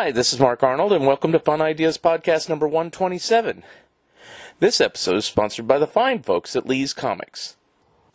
Hi, this is Mark Arnold, and welcome to Fun Ideas Podcast number 127. This episode is sponsored by the fine folks at Lee's Comics.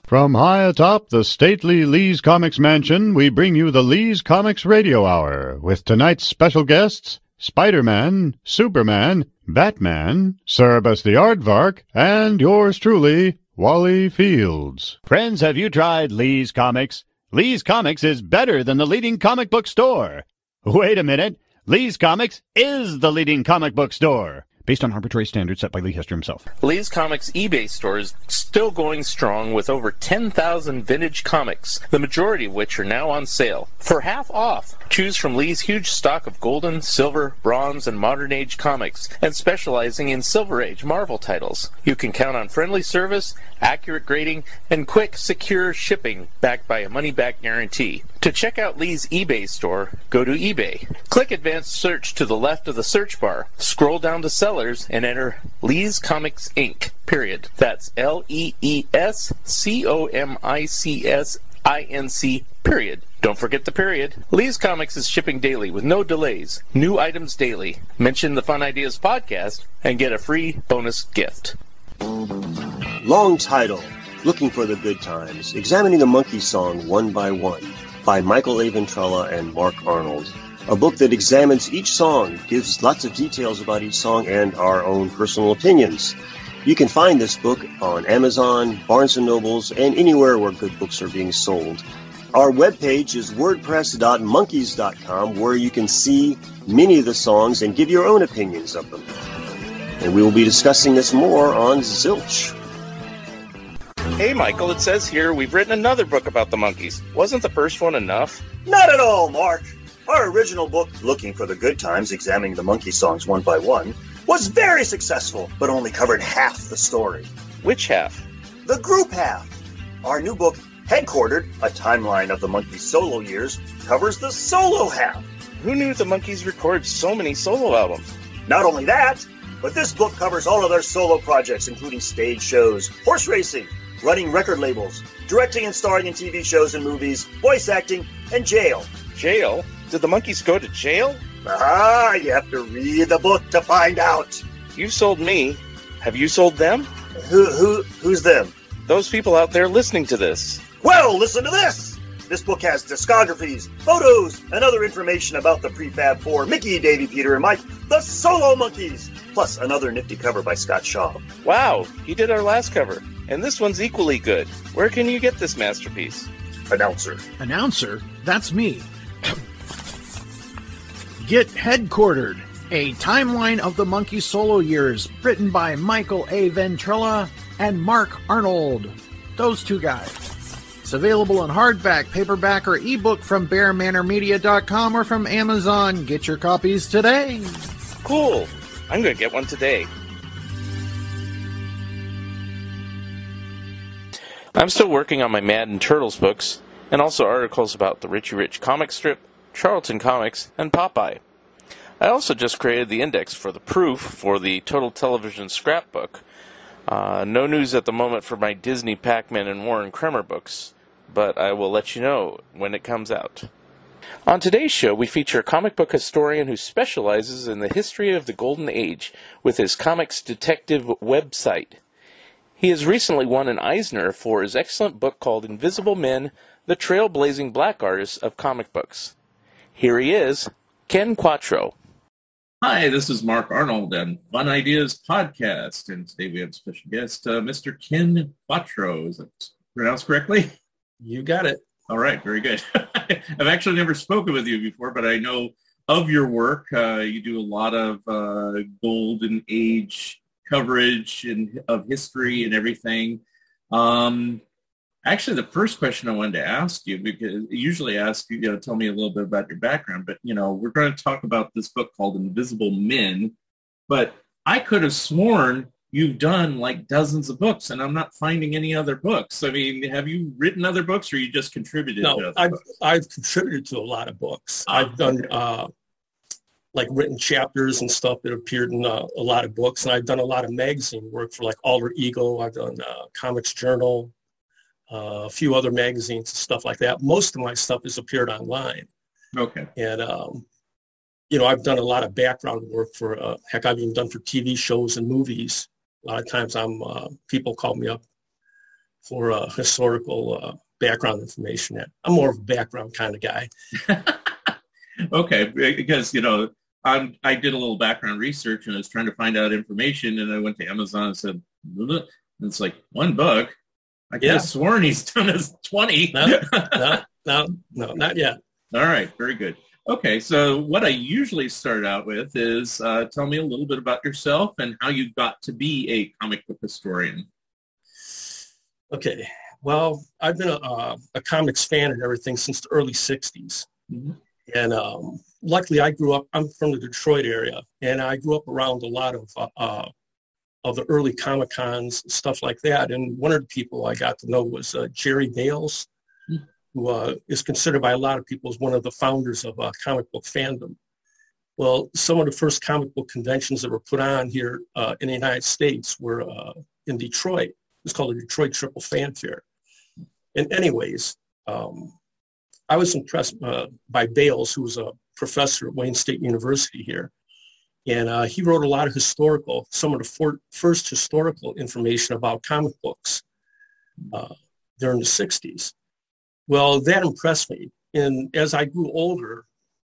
From high atop the stately Lee's Comics Mansion, we bring you the Lee's Comics Radio Hour with tonight's special guests Spider Man, Superman, Batman, Cerebus the Aardvark, and yours truly, Wally Fields. Friends, have you tried Lee's Comics? Lee's Comics is better than the leading comic book store. Wait a minute. Lee's Comics is the leading comic book store. Based on arbitrary standards set by Lee Hester himself. Lee's Comics eBay store is still going strong with over 10,000 vintage comics, the majority of which are now on sale. For half off, choose from Lee's huge stock of golden, silver, bronze, and modern age comics, and specializing in Silver Age Marvel titles. You can count on friendly service, accurate grading, and quick, secure shipping backed by a money back guarantee. To check out Lee's eBay store, go to eBay. Click Advanced Search to the left of the search bar. Scroll down to Sellers and enter Lee's Comics Inc. Period. That's L E E S C O M I C S I N C. Period. Don't forget the period. Lee's Comics is shipping daily with no delays. New items daily. Mention the Fun Ideas podcast and get a free bonus gift. Long title Looking for the Good Times, examining the Monkees song one by one by Michael A. Ventrella and Mark Arnold. A book that examines each song, gives lots of details about each song, and our own personal opinions. You can find this book on Amazon, Barnes & Nobles, and anywhere where good books are being sold. Our webpage is wordpress.monkeys.com where you can see many of the songs and give your own opinions of them. And we will be discussing this more on Zilch. Hey Michael, it says here we've written another book about the Monkees. Wasn't the first one enough? Not at all, Mark. Our original book, Looking for the Good Times, examining the Monkees songs one by one, was very successful, but only covered half the story. Which half? The group half. Our new book, Headquartered, a timeline of the Monkees' solo years, covers the solo half. Who knew the Monkees record so many solo albums? Not only that, but this book covers all of their solo projects, including stage shows, horse racing, running record labels, directing and starring in TV shows and movies, voice acting, and jail. Jail? Did the Monkees go to jail? Ah, you have to read the book to find out. You've sold me. Have you sold them? Who, who, who's them? Those people out there listening to this. Well, listen to this. This book has discographies, photos, and other information about the prefab four Mickey, Davy, Peter, and Mike, the Solo Monkees, plus another nifty cover by Scott Shaw. Wow, he did our last cover. And this one's equally good. Where can you get this masterpiece? Announcer. Announcer? That's me. Get Headquartered, a timeline of the Monkees solo years, written by Michael A. Ventrella and Mark Arnold. Those two guys. It's available in hardback, paperback, or ebook from BearManorMedia.com or from Amazon. Get your copies today. Cool. I'm going to get one today. I'm still working on my Madden Turtles books, and also articles about the Richie Rich comic strip, Charlton Comics, and Popeye. I also just created the index for the proof for the Total Television scrapbook. Uh, no news at the moment for my Disney, Pac-Man, and Warren Kremer books, but I will let you know when it comes out. On today's show, we feature a comic book historian who specializes in the history of the Golden Age with his Comics Detective website. He has recently won an Eisner for his excellent book called Invisible Men The Trailblazing Black Artists of Comic Books. Here he is, Ken Quattro. Hi, this is Mark Arnold and Fun Ideas Podcast. And today we have a special guest, uh, Mr. Ken Quattro. Is it pronounced correctly? You got it. All right, very good. I've actually never spoken with you before, but I know of your work. Uh, you do a lot of uh, golden age coverage and of history and everything. Um, actually, the first question I wanted to ask you, because I usually ask you, you know, tell me a little bit about your background, but, you know, we're going to talk about this book called Invisible Men, but I could have sworn you've done like dozens of books and I'm not finding any other books. I mean, have you written other books or you just contributed no, I've, books? I've contributed to a lot of books. Ah, I've done okay. uh, like written chapters and stuff that appeared in uh, a lot of books. And I've done a lot of magazine work for like Alter Ego. I've done uh, Comics Journal, uh, a few other magazines and stuff like that. Most of my stuff has appeared online. Okay. And, um, you know, I've done a lot of background work for, uh, heck, I've even done for TV shows and movies. A lot of times I'm, uh, people call me up for uh, historical uh, background information. I'm more of a background kind of guy. okay, because you know, I'm, I did a little background research and I was trying to find out information, and I went to Amazon and said, "Bleh," and it's like one book. I could Yeah. have sworn he's done as twenty. No, no, no, no, not yet. All right, very good. Okay, so what I usually start out with is uh, tell me a little bit about yourself and how you got to be a comic book historian. Okay. Well, I've been a, uh, a comics fan and everything since the early 60s. Mhm. And um, luckily, I grew up, I'm from the Detroit area, and I grew up around a lot of, uh, uh, of the early Comic Cons, stuff like that. And one of the people I got to know was uh, Jerry Bails. Who uh, is considered by a lot of people as one of the founders of uh, comic book fandom. Well, some of the first comic book conventions that were put on here uh, in the United States were uh, in Detroit. It's called the Detroit Triple Fanfare. And anyways, um, I was impressed uh, by Bails, who was a professor at Wayne State University here. And uh, he wrote a lot of historical, some of the for- first historical information about comic books during the 60s. Well, that impressed me. And as I grew older,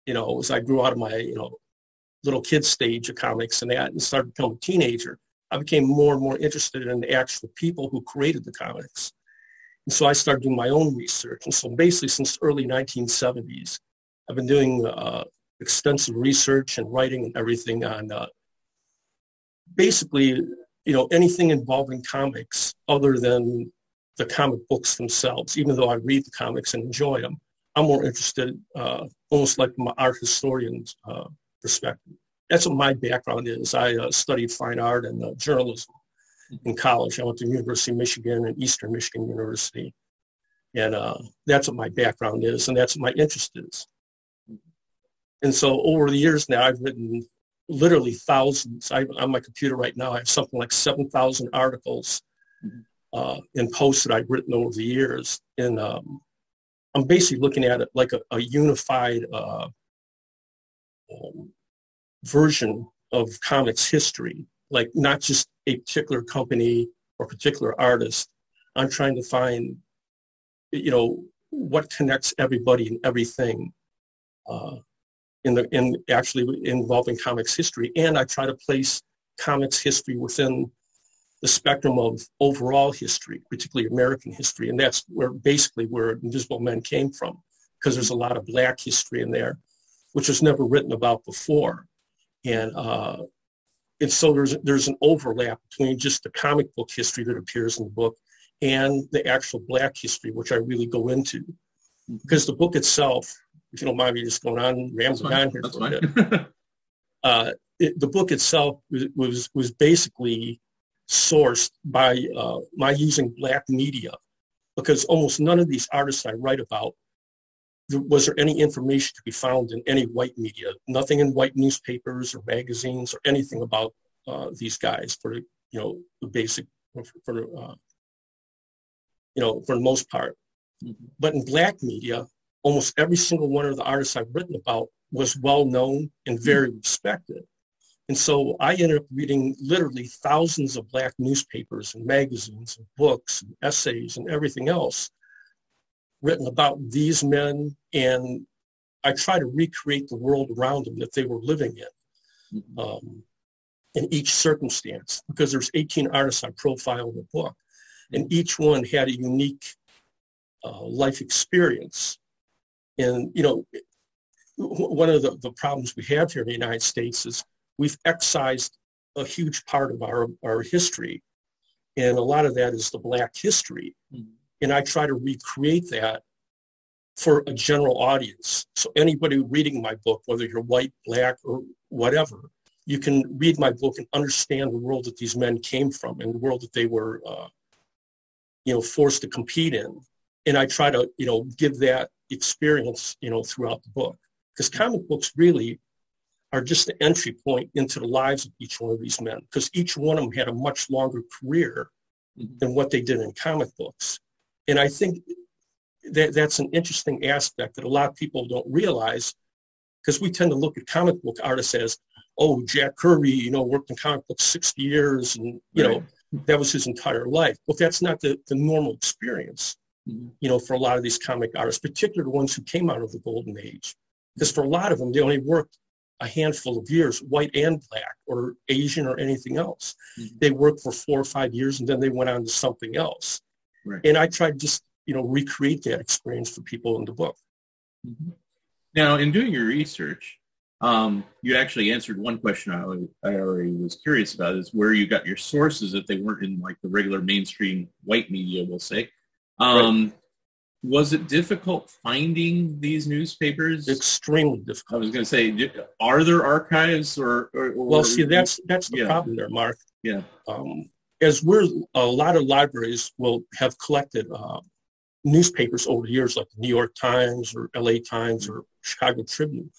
you know, as I grew out of my, you know, little kid stage of comics and that and started becoming a teenager, I became more and more interested in the actual people who created the comics. And so I started doing my own research. And so basically since early 1970s, I've been doing uh, extensive research and writing and everything on uh, basically, you know, anything involving comics other than the comic books themselves. Even though I read the comics and enjoy them, I'm more interested, uh, almost like an art historian's uh, perspective. That's what my background is. I uh, studied fine art and uh, journalism in college. I went to University of Michigan and Eastern Michigan University. And uh, that's what my background is, and that's what my interest is. And so over the years now, I've written literally thousands. I, on my computer right now, I have something like 7,000 articles uh, and posts that I've written over the years. And um, I'm basically looking at it like a, a unified uh, um, version of comics history, like not just a particular company or particular artist. I'm trying to find, you know, what connects everybody and everything uh, in the in actually involving comics history, and I try to place comics history within the spectrum of overall history, particularly American history, and that's where basically where Invisible Men came from, because there's a lot of Black history in there, which was never written about before, and uh, and so there's there's an overlap between just the comic book history that appears in the book and the actual Black history, which I really go into, because the book itself, if you don't mind me just going on rambling on here That's for a bit, fine. uh, it, the book itself was was, was basically sourced by uh, my using black media because almost none of these artists I write about was there any information to be found in any white media nothing in white newspapers or magazines or anything about uh, these guys for you know the basic for, for uh, you know for the most part. But in black media almost every single one of the artists I've written about was well known and very respected And so I ended up reading literally thousands of black newspapers and magazines and books and essays and everything else written about these men. And I try to recreate the world around them that they were living in mm-hmm. um, in each circumstance because there's 18 artists I profile in the book. And each one had a unique uh, life experience. And, you know, one of the, the problems we have here in the United States is we've excised a huge part of our, our history. And a lot of that is the black history. Mm-hmm. And I try to recreate that for a general audience. So anybody reading my book, whether you're white, black, or whatever, you can read my book and understand the world that these men came from and the world that they were, uh, you know, forced to compete in. And I try to, you know, give that experience, you know, throughout the book. Because comic books really are just the entry point into the lives of each one of these men, because each one of them had a much longer career mm-hmm. than what they did in comic books. And I think that that's an interesting aspect that a lot of people don't realize, because we tend to look at comic book artists as, oh, Jack Kirby, you know, worked in comic books 60 years and, you right. know, that was his entire life. But that's not the, the normal experience, mm-hmm. you know, for a lot of these comic artists, particularly the ones who came out of the golden age. Because for a lot of them, they only worked a handful of years, white and black or Asian or anything else. Mm-hmm. They worked for four or five years and then they went on to something else. Right. And I tried just, you know, recreate that experience for people in the book. Mm-hmm. Now, in doing your research, um, you actually answered one question I, I already was curious about is where you got your sources if they weren't in like the regular mainstream white media, we'll say. Um, right was it difficult finding these newspapers? Extremely difficult. I was going to say, are there archives or? or, or well, see, that's that's the yeah. problem there, Mark. Yeah. Um, as we're a lot of libraries will have collected uh, newspapers over the years, like the New York Times or L.A. Times or Chicago Tribune.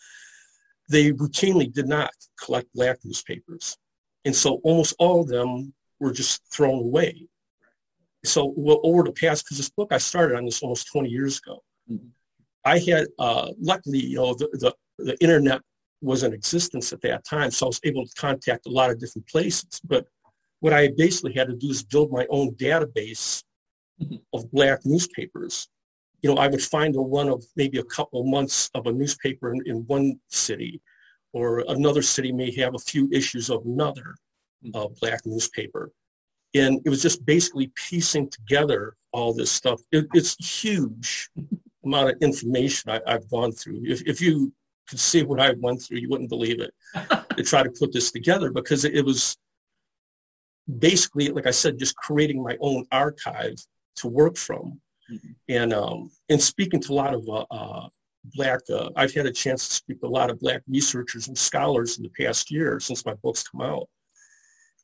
They routinely did not collect black newspapers, and so almost all of them were just thrown away so well, over the past, because this book I started on this almost 20 years ago. Mm-hmm. I had, uh, luckily, you know, the, the, the internet was in existence at that time, so I was able to contact a lot of different places. But what I basically had to do is build my own database mm-hmm. of black newspapers. You know, I would find a run of maybe a couple months of a newspaper in, in one city, or another city may have a few issues of another mm-hmm. uh, black newspaper and it was just basically piecing together all this stuff. It, it's huge amount of information I, have gone through. If, if you could see what I went through, you wouldn't believe it to try to put this together because it, it, was basically, like I said, just creating my own archive to work from. Mm-hmm. And um, and speaking to a lot of uh, uh, black, uh, I've had a chance to speak to a lot of black researchers and scholars in the past year since my books come out.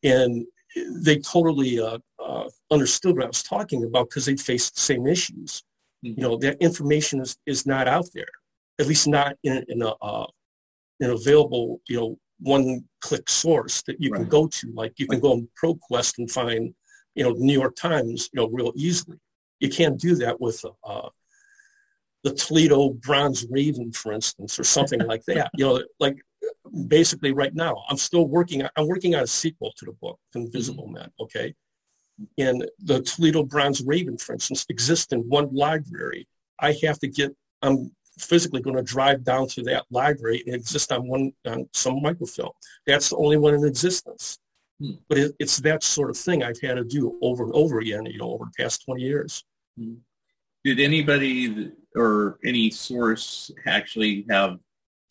And they totally uh, uh, understood what I was talking about because they faced the same issues. Mm-hmm. You know, that information is, is not out there, at least not in, in a uh, an available, you know, one-click source that you right. can go to. Like you can go on ProQuest and find, you know, New York Times, you know, real easily. You can't do that with uh, the Toledo Bronze Raven, for instance, or something like that. You know, like basically right now. I'm still working. I'm working on a sequel to the book, Invisible mm-hmm. Men. Okay, and the Toledo Bronze Raven, for instance, exists in one library. I have to get. I'm physically going to drive down to that library and exist on one on some microfilm. That's the only one in existence. Hmm. But it, it's that sort of thing I've had to do over and over again, you know, over the past 20 years. Hmm. Did anybody or any source actually have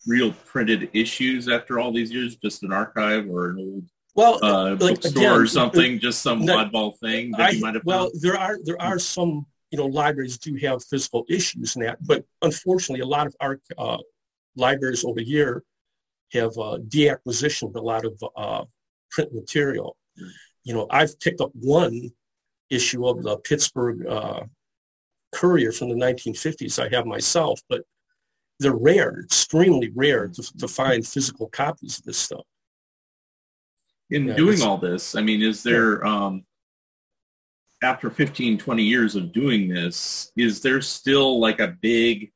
real printed issues after all these years? Just an archive or an old well uh, like, bookstore again, or something? just some oddball thing that I, you might have. Well, found? there are there are some you know libraries do have physical issues in that, but unfortunately, a lot of our uh, libraries over here have uh, deacquisitioned a lot of uh, print material. You know, I've picked up one issue of the Pittsburgh uh, Courier from the 1950s. I have myself, but they're rare, extremely rare to, to find physical copies of this stuff. In yeah, doing all this, I mean, is there, yeah. um, after 15, 20 years of doing this, is there still like a big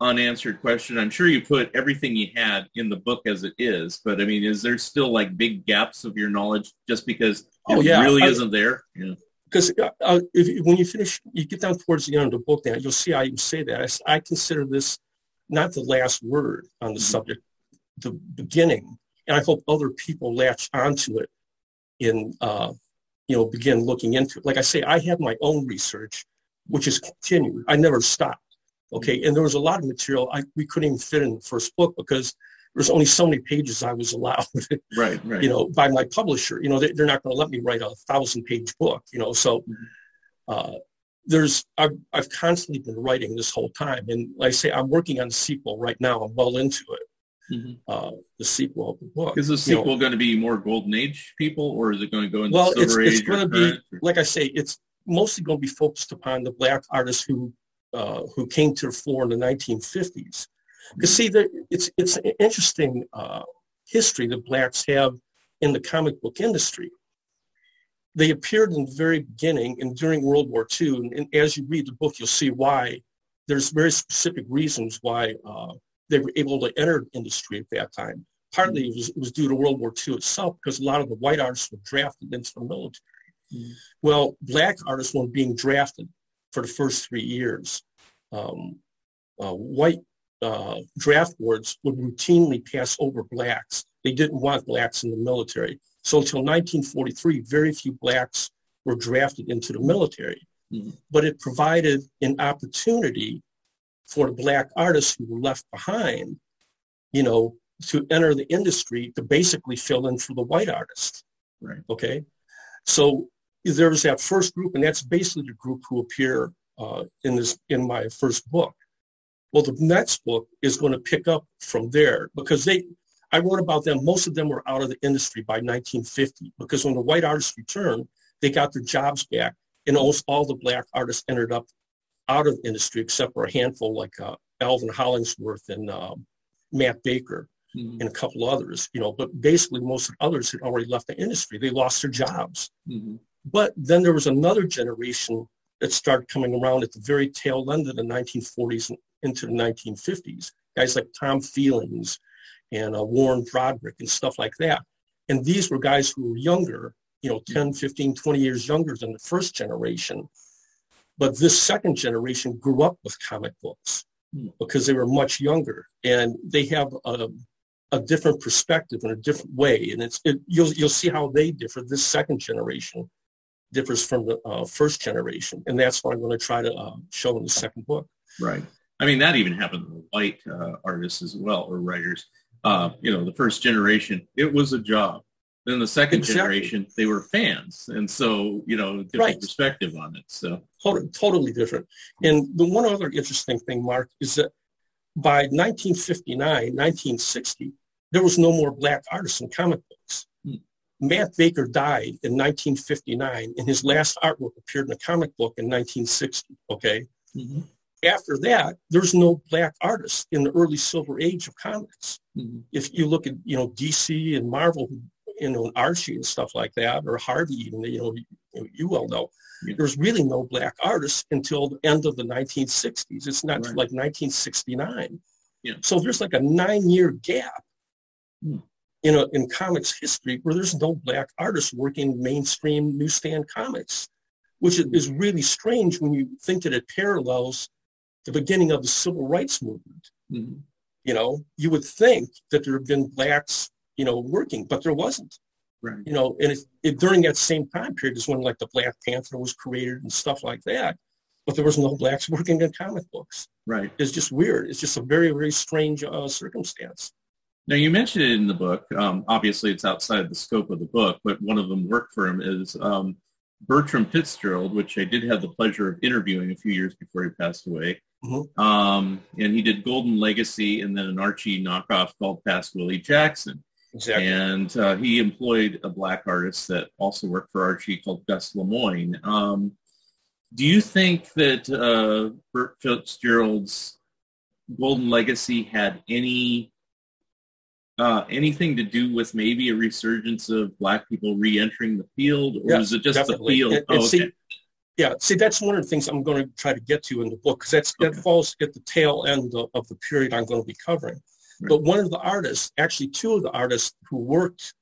unanswered question. I'm sure you put everything you had in the book as it is, but I mean, is there still like big gaps of your knowledge just because Oh, it yeah. really I- isn't there? Yeah. because uh, uh, if when you finish, you get down towards the end of the book. Now you'll see how you say that. I consider this not the last word on the Mhm. subject, the beginning, and I hope other people latch onto it and uh, you know begin looking into it. Like I say, I have my own research, which is continued. I never stopped. Okay, and there was a lot of material I, we couldn't even fit in the first book because there's only so many pages I was allowed. Right, right. you know, by my publisher. You know, they, they're not going to let me write a thousand page book, you know, so Mhm. uh, there's, I've, I've constantly been writing this whole time. And like I say, I'm working on the sequel right now. I'm well into it, Mhm. uh, the sequel of the book. Is the You know, sequel going to be more golden age people or is it going to go into well, it's, silver it's age? going to be, or- like I say, it's mostly going to be focused upon the black artists who, uh, who came to the fore in the 1950s. Because see, there, it's it's an interesting uh, history that blacks have in the comic book industry. They appeared in the very beginning and during World War II, and, and as you read the book, you'll see why. There's very specific reasons why uh, they were able to enter industry at that time. Partly it was, it was due to World War II itself, because a lot of the white artists were drafted into the military. Mm. Well, black artists weren't being drafted for the first three years. Um, uh, white uh, draft boards would routinely pass over blacks. They didn't want blacks in the military. So until 1943, very few blacks were drafted into the military. Mhm. But it provided an opportunity for the black artists who were left behind, you know, to enter the industry to basically fill in for the white artists. Right. Okay. So there was that first group, and that's basically the group who appear uh, in this in my first book. Well, the next book is going to pick up from there because they, I wrote about them. Most of them were out of the industry by 1950 because when the white artists returned, they got their jobs back, and almost all the black artists ended up out of the industry except for a handful like uh, Alvin Hollingsworth and um, Matt Baker Mhm. and a couple others. You know, but basically most of the others had already left the industry. They lost their jobs. Mhm. But then there was another generation that started coming around at the very tail end of the 1940s and into the 1950s. Guys like Tom Feelings and uh, Warren Broderick and stuff like that. And these were guys who were younger, you know, 10, 15, 20 years younger than the first generation. But this second generation grew up with comic books Hmm. because they were much younger and they have a, a different perspective in a different way. And it's, it, you'll, you'll see how they differ. This second generation differs from the uh, first generation. And that's what I'm going to try to uh, show in the second book. Right. I mean, that even happened with white uh, artists as well, or writers. Uh, you know, the first generation, it was a job. Then the second Exactly. generation, they were fans. And so, you know, different Right. perspective on it. So, Totally, totally different. And the one other interesting thing, Mark, is that by 1959, 1960, there was no more black artists in comic books. Hmm. Matt Baker died in 1959, and his last artwork appeared in a comic book in 1960. Okay. After that, there's no black artists in the early silver age of comics. Mhm. If you look at, you know, DC and Marvel, you know, Archie and stuff like that, or Harvey, even, you know, you, you well know, Yeah. there's really no black artists until the end of the 1960s. It's not Right. like 1969. Yeah. So there's like a nine-year gap Hmm. in a, in comics history where there's no black artists working mainstream newsstand comics, which is- is really strange when you think that it parallels the beginning of the civil rights movement. Mhm. You know, you would think that there have been blacks, you know, working, but there wasn't. right. You know, and it, it, during that same time period is when like the Black Panther was created and stuff like that. But there was no blacks working in comic books. Right. It's just weird. It's just a very, very strange uh, circumstance. Now you mentioned it in the book. Um, obviously, it's outside the scope of the book, but one of them worked for him is um, Bertram Fitzgerald, which I did have the pleasure of interviewing a few years before he passed away. Mhm. Um, and he did Golden Legacy and then an Archie knockoff called Fast Willie Jackson. Exactly. And uh, he employed a black artist that also worked for Archie called Gus Lemoyne. Um, do you think that uh, Burt Fitzgerald's Golden Legacy had any uh, anything to do with maybe a resurgence of black people re-entering the field, or Yes, is it just definitely. the field? And- and oh, okay. Yeah, see, that's one of the things I'm going to try to get to in the book because that's that falls at the tail end of, of the period I'm going to be covering. Right. But one of the artists, actually two of the artists who worked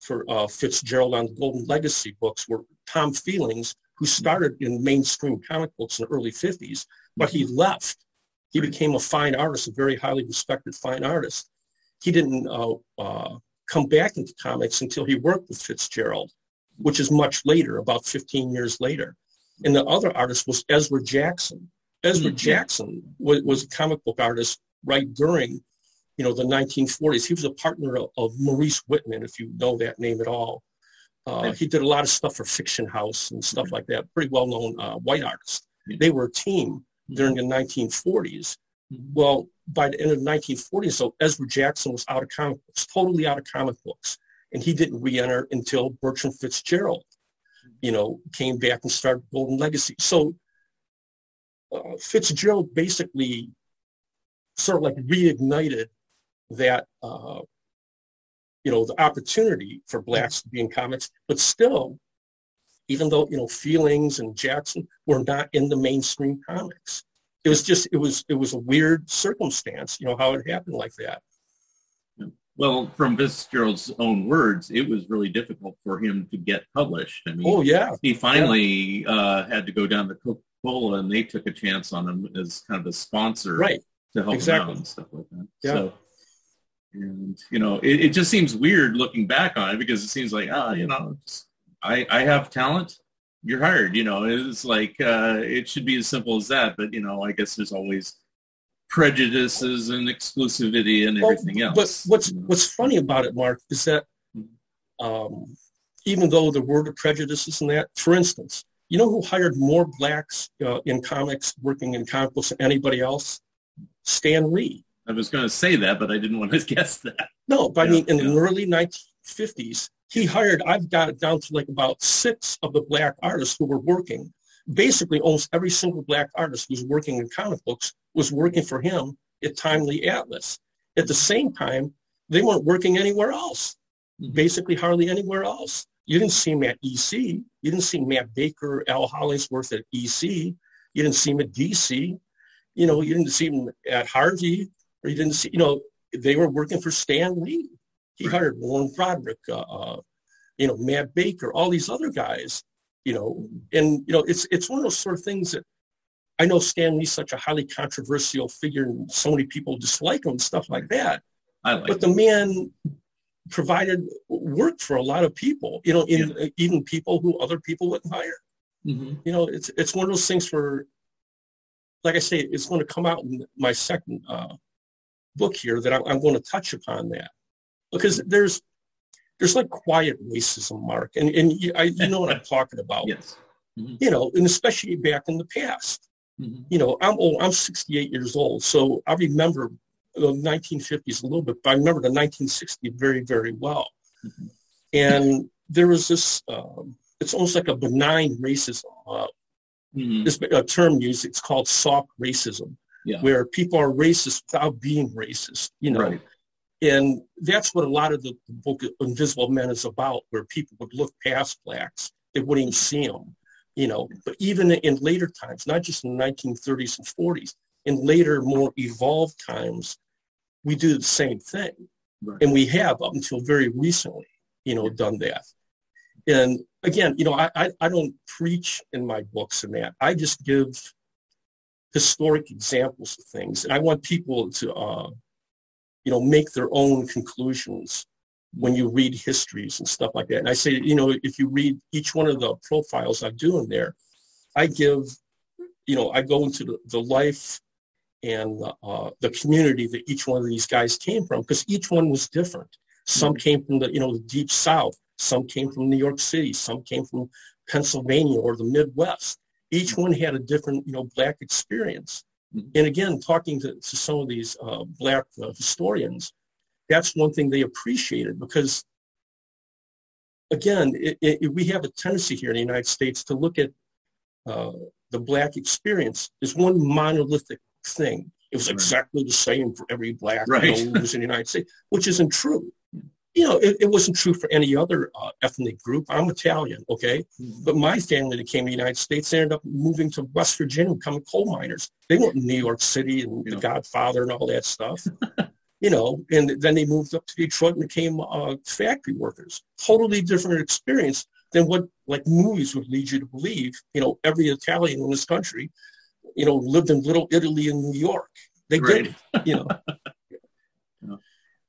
for uh, Fitzgerald on the Golden Legacy books were Tom Feelings, who started in mainstream comic books in the early 50s, but he left. He Right. became a fine artist, a very highly respected fine artist. He didn't uh, uh, come back into comics until he worked with Fitzgerald, which is much later, about 15 years later. And the other artist was Ezra Jackson. Ezra Mhm. Jackson was, was a comic book artist right during, you know, the 1940s. He was a partner of, of Maurice Whitman, if you know that name at all. Uh, he did a lot of stuff for Fiction House and stuff Mhm. like that. Pretty well-known uh, white artist. Yeah. They were a team during the 1940s. Mhm. Well, by the end of the 1940s, so Ezra Jackson was out of comic books, totally out of comic books, and he didn't re-enter until Bertram Fitzgerald, you know, came back and started Golden Legacy. So uh, Fitzgerald basically sort of like reignited that, uh, you know, the opportunity for blacks to be in comics, but still, even though you know feelings and Jackson were not in the mainstream comics, it was just it was it was a weird circumstance, you know, how it happened like that. Well, from Fitzgerald's own words, it was really difficult for him to get published. I mean, Oh yeah, he finally uh, had to go down to Coca-Cola, and they took a chance on him as kind of a sponsor right. to help Exactly. him out and stuff like that. Yeah. So, and you know, it, it just seems weird looking back on it because it seems like, ah, you know, just, I I have talent, you're hired. You know, it's like uh, it should be as simple as that. But you know, I guess there's always prejudices and exclusivity and Well, everything else. But what's what's funny about it, Mark, is that um, even though there were the prejudices and that, for instance, you know who hired more blacks uh, in comics, working in comic books than anybody else? Stan Lee. I was going to say that, but I didn't want to guess that. No, but I mean, in yeah. the early 1950s, he hired, I've got it down to like about six of the black artists who were working. Basically, almost every single black artist who was working in comic books was working for him at Timely Atlas. At the same time, they weren't working anywhere else, Mhm. basically hardly anywhere else. You didn't see him at EC. You didn't see Matt Baker, Al Hollingsworth at EC. You didn't see him at DC. You know, you didn't see him at Harvey, or you didn't see, you know, they were working for Stan Lee. He hired Warren Broderick, uh, uh, you know, Matt Baker, all these other guys, you know, and you know, it's it's one of those sort of things that I know Stan Lee's such a highly controversial figure, and so many people dislike him and stuff like that. I like But the man provided work for a lot of people, you know, in even people who other people wouldn't hire. hmm You know, it's it's one of those things where, like I say, it's going to come out in my second uh, book here that I'm, I'm going to touch upon that because there's there's like quiet racism, Mark, and and you, I, you know what I'm talking about. Yes. Mhm. You know, and especially back in the past. Mhm. You know, I'm old. I'm 68 years old, so I remember the 1950s a little bit, but I remember the 1960s very, very well. Mhm. And there was this. Um, it's almost like a benign racism. Uh, Mhm. this a term used. It's called soft racism, Yeah. where people are racist without being racist. You know, Right. and that's what a lot of the book Invisible Men is about, where people would look past blacks, they wouldn't even see them. You know, but even in later times, not just in the 1930s and 40s, in later, more evolved times, we do the same thing, Right. and we have up until very recently, you know, done that. And again, you know, I, I, I don't preach in my books and that. I just give historic examples of things. And I want people to, uh, you know, make their own conclusions when you read histories and stuff like that. And I say, you know, if you read each one of the profiles I do in there, I give, you know, I go into the, the life and uh, the community that each one of these guys came from because each one was different. Some came from the, you know, the deep South. Some came from New York City. Some came from Pennsylvania or the Midwest. Each one had a different, you know, black experience. Mhm. And again, talking to, to some of these uh, black uh, historians, that's one thing they appreciated because, again, it, it, we have a tendency here in the United States to look at uh, the black experience as one monolithic thing. It was Right. exactly the same for every black Right. who was in the United States, which isn't true. you know, it, it wasn't true for any other uh, ethnic group. I'm Italian, okay? Mhm. But my family that came to the United States ended up moving to West Virginia, becoming coal miners. They went to New York City and Yeah. The Godfather and all that stuff. you know, and then they moved up to Detroit and became uh, factory workers. Totally different experience than what like movies would lead you to believe. You know, every Italian in this country, you know, lived in Little Italy in New York. They Right. did, you know.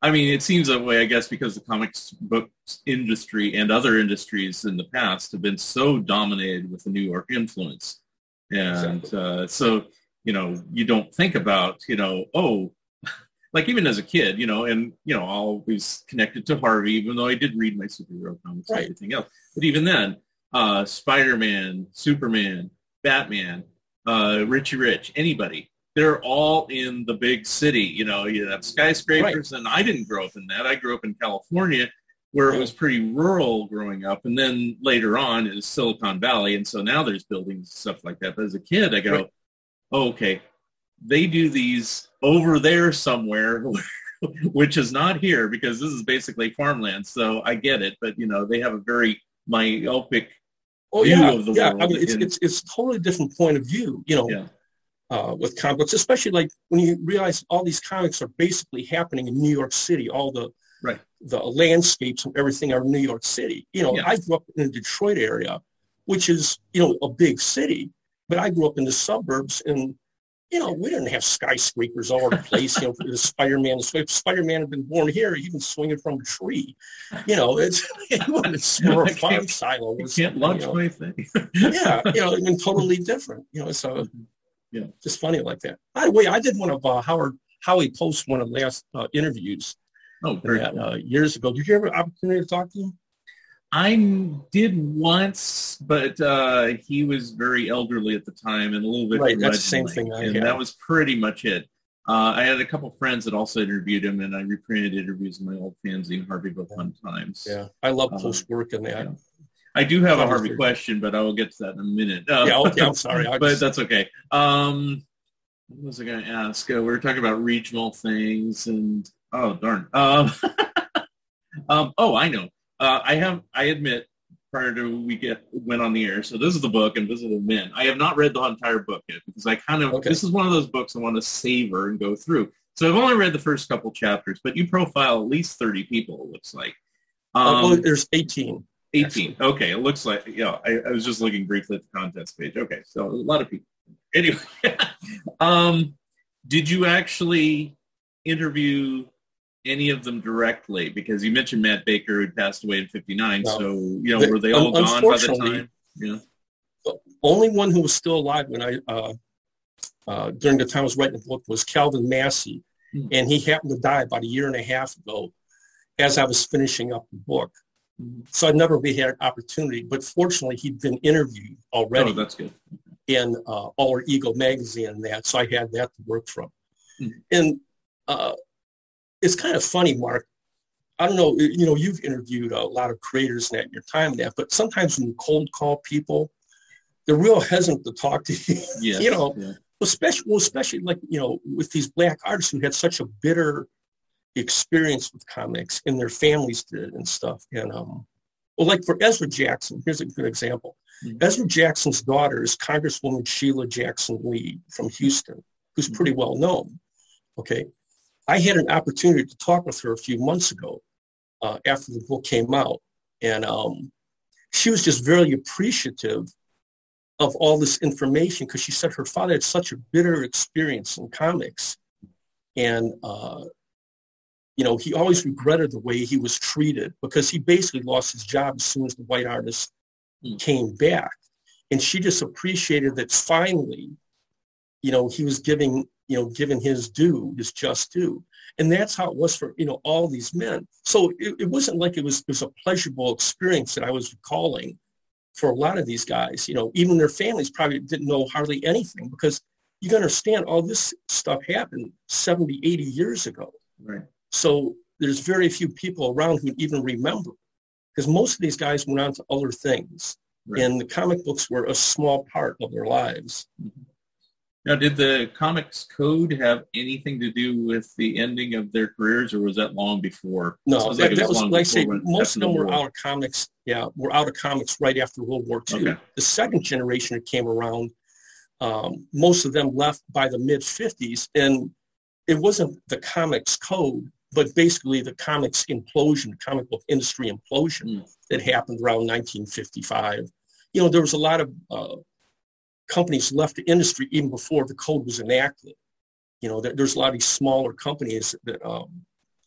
I mean, it seems that way, I guess, because the comics books industry and other industries in the past have been so dominated with the New York influence. And uh, so, you know, you don't think about, you know, oh, like even as a kid, you know, and, you know, always connected to Harvey, even though I did read my superhero comics Right. and everything else. But even then, uh, Spider-Man, Superman, Batman, uh, Richie Rich, anybody, they're all in the big city. You know, you have skyscrapers, and I didn't grow up in that. I grew up in California, where it was pretty rural growing up, and then later on is Silicon Valley, and so now there's buildings and stuff like that. But as a kid, I go, Right. oh, okay, they do these over there somewhere. Which is not here because this is basically farmland, so I get it. But you know, they have a very myopic Oh view yeah, of the yeah. I world mean, it's in- it's it's totally different point of view. You know, Yeah. uh, with comics, especially like when you realize all these comics are basically happening in New York City. All the Right. the landscapes and everything are New York City. You know, Yeah. I grew up in the Detroit area, which is you know a big city, but I grew up in the suburbs and. You know, we didn't have skyscrapers all over the place. You know, the Spider-Man. If Spider-Man had been born here, he'd been swinging from a tree. You know, it's he wouldn't have swung a I farm silo. You can't launch you know my thing. yeah, you know, and totally different. You know, so Yeah. just funny like that. By the way, I did one of uh, Howard Howie Post one of the last uh, interviews Oh, that, uh, years ago. Did you ever have an opportunity to talk to him? I did once, but uh, he was very elderly at the time and a little bit Right, that's the same thing I and had. that was pretty much it. Uh, I had a couple friends that also interviewed him, and I reprinted interviews in my old fanzine, Harveyville Fun Times. Yeah, I love Uh, Post work in that. yeah. I do have a Harvey question, but I will get to that in a minute. Uh, Yeah, okay, I'm sorry. I but just- that's okay. Um, what was I going to ask? Uh, we were talking about regional things, and oh darn. Um, um, oh, I know. Uh, I have. I admit, prior to we get went on the air, so this is the book, and this is the men. I have not read the entire book yet because I kind of. Okay. This is one of those books I want to savor and go through. So I've only read the first couple chapters, but you profile at least thirty people. It looks like. Um, well, there's 18. 18. Okay, it looks like, yeah, I, I was just looking briefly at the contents page. Okay, so a lot of people. Anyway, um, did you actually interview any of them directly? Because you mentioned Matt Baker who passed away in 59, No. so, you know, The- were they all un- gone by the time? Yeah. Only one who was still alive when I, uh, uh, during the time I was writing the book was Calvin Massey. Hmm. And he happened to die about a year and a half ago as I was finishing up the book. So I never really had an opportunity, but fortunately he'd been interviewed already Oh, that's good. in uh, Alter Ego magazine and that, so I had that to work from. Hmm. And uh, it's kind of funny, Mark. I don't know, you know, you've interviewed a lot of creators in that in your time and that, but sometimes when you cold call people, they're real hesitant to talk to you. Yes, you know, yeah. especially well, especially like you know with these black artists who had such a bitter experience with comics and their families did and stuff and um well like for ezra jackson here's a good example Mhm. ezra jackson's daughter is congresswoman sheila jackson lee from houston who's pretty well known okay i had an opportunity to talk with her a few months ago uh, after the book came out. And um she was just very appreciative of all this information because she said her father had such a bitter experience in comics. And uh, you know he always regretted the way he was treated because he basically lost his job as soon as the white artist came back. And she just appreciated that finally you know he was giving you know given his due his just due. And that's how it was for you know all these men. So it, it wasn't like it was it was a pleasurable experience that i was recalling for a lot of these guys. You know even their families probably didn't know hardly anything because you can understand all this stuff happened 70 80 years ago. Right. so there's very few people around who even remember because most of these guys went on to other things. Right. and the comic books were a small part of their lives mm-hmm. Now, did the Comics Code have anything to do with the ending of their careers, or was that long before? No, that, it that was long like I say, most of the them were out of comics. Yeah, were out of comics right after World War II. Okay. The second generation that came around, um, most of them left by the mid 50s, and it wasn't the comics code, but basically the comics implosion, the comic book industry implosion Mm. that happened around 1955. You know, there was a lot of uh, companies left the industry even before the code was enacted. You know, there, there's a lot of these smaller companies that, um,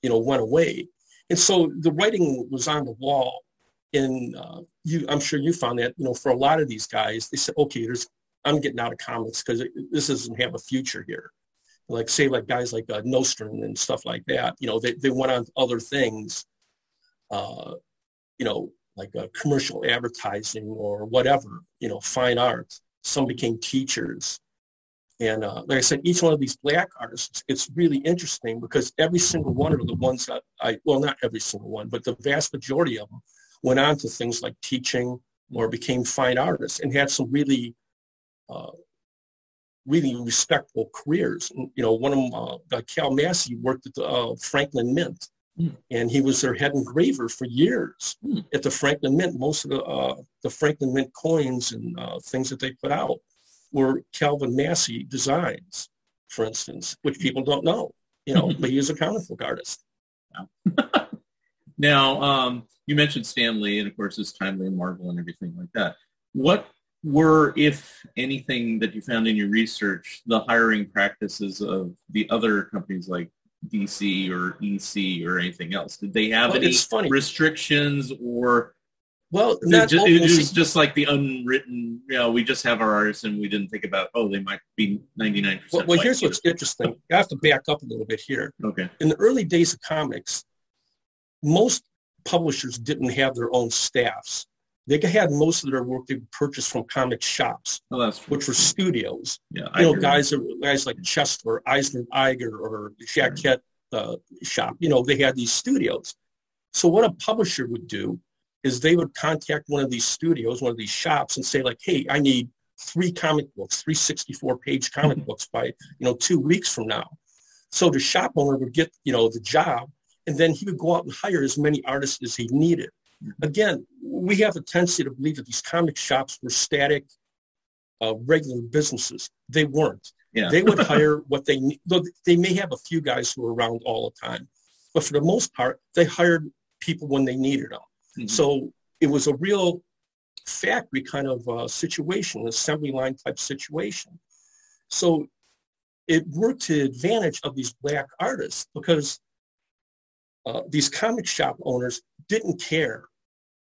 you know, went away. And so the writing was on the wall. And uh, you, I'm sure you found that, you know, for a lot of these guys, they said, okay, there's, I'm getting out of comics because this doesn't have a future here. Like say like guys like uh, and stuff like that, you know, they, they went on other things, uh, you know, like uh, commercial advertising or whatever, you know, fine art. Some became teachers. And uh, like I said, each one of these black artists, it's really interesting because every single one of the ones that I, well, not every single one, but the vast majority of them went on to things like teaching or became fine artists and had some really, uh, really respectable careers. You know, one of them, uh, Cal Massey worked at the uh, Franklin Mint And he was their head engraver for years Hmm. at the Franklin Mint. Most of the, uh, the Franklin Mint coins and uh, things that they put out were Calvin Massey designs, for instance, which people don't know, you know, but he is a comic book artist. Now, um, you mentioned Stan Lee, and of course, his timely and Marvel and everything like that. What were, if anything, that you found in your research, the hiring practices of the other companies like DC or EC or anything else? Did they have Well, any funny. restrictions, or Well, it, not just, it was just like the unwritten? You know, we just have our artists, and we didn't think about, oh, they might be ninety nine well, percent. well, here's what's interesting. I have to back up a little bit here. okay. In the early days of comics, most publishers didn't have their own staffs. They had most of their work they purchased from comic shops, true. which were studios. yeah. you know, guys, guys like Chesler, Eisner, Iger, or Jacquet uh, shop. You know, they had these studios. So what a publisher would do is they would contact one of these studios, one of these shops, and say like, "Hey, I need three comic books, three 64-page comic books by you know two weeks from now." So the shop owner would get you know the job, and then he would go out and hire as many artists as he needed. Again, we have a tendency to believe that these comic shops were static, uh, regular businesses. They weren't Yeah. they would hire what they need. Though they may have a few guys who are around all the time, but for the most part, they hired people when they needed them. Mhm. So it was a real factory kind of uh, situation, assembly line type situation. So it worked to the advantage of these black artists because uh, these comic shop owners didn't care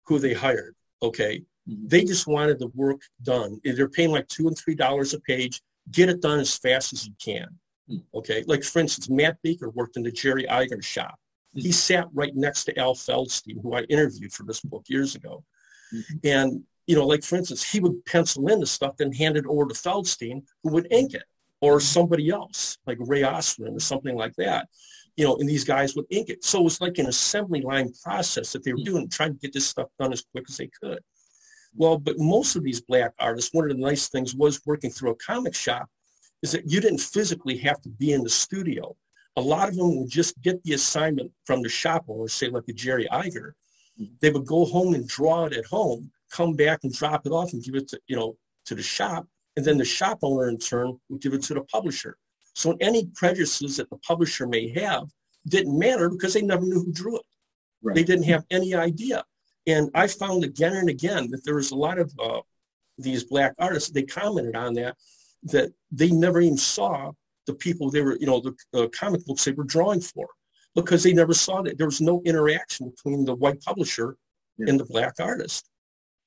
who they hired. Okay, Mhm. they just wanted the work done. They're paying like two and three dollars a page. Get it done as fast as you can. Hmm. Okay, like for instance, Matt Baker worked in the Jerry Iger shop. He sat right next to Al Feldstein, who I interviewed for this book years ago. Mhm. And you know, like for instance, he would pencil in the stuff, then hand it over to Feldstein, who would ink it, or somebody else, like Ray Osman or something like that. You know, and these guys would ink it. So it was like an assembly line process that they were hmm. doing, trying to get this stuff done as quick as they could. Well, but most of these black artists, one of the nice things was working through a comic shop is that you didn't physically have to be in the studio. A lot of them would just get the assignment from the shop owner, say like a Jerry Iger. Hmm. They would go home and draw it at home, come back and drop it off and give it to, you know, to the shop. And then the shop owner in turn would give it to the publisher. So any prejudices that the publisher may have didn't matter because they never knew who drew it. Right. They didn't have any idea. And I found again and again that there was a lot of uh, these black artists, they commented on that, that they never even saw the people they were, you know, the uh, comic books they were drawing for because they never saw that. There was no interaction between the white publisher Yeah. and the black artist.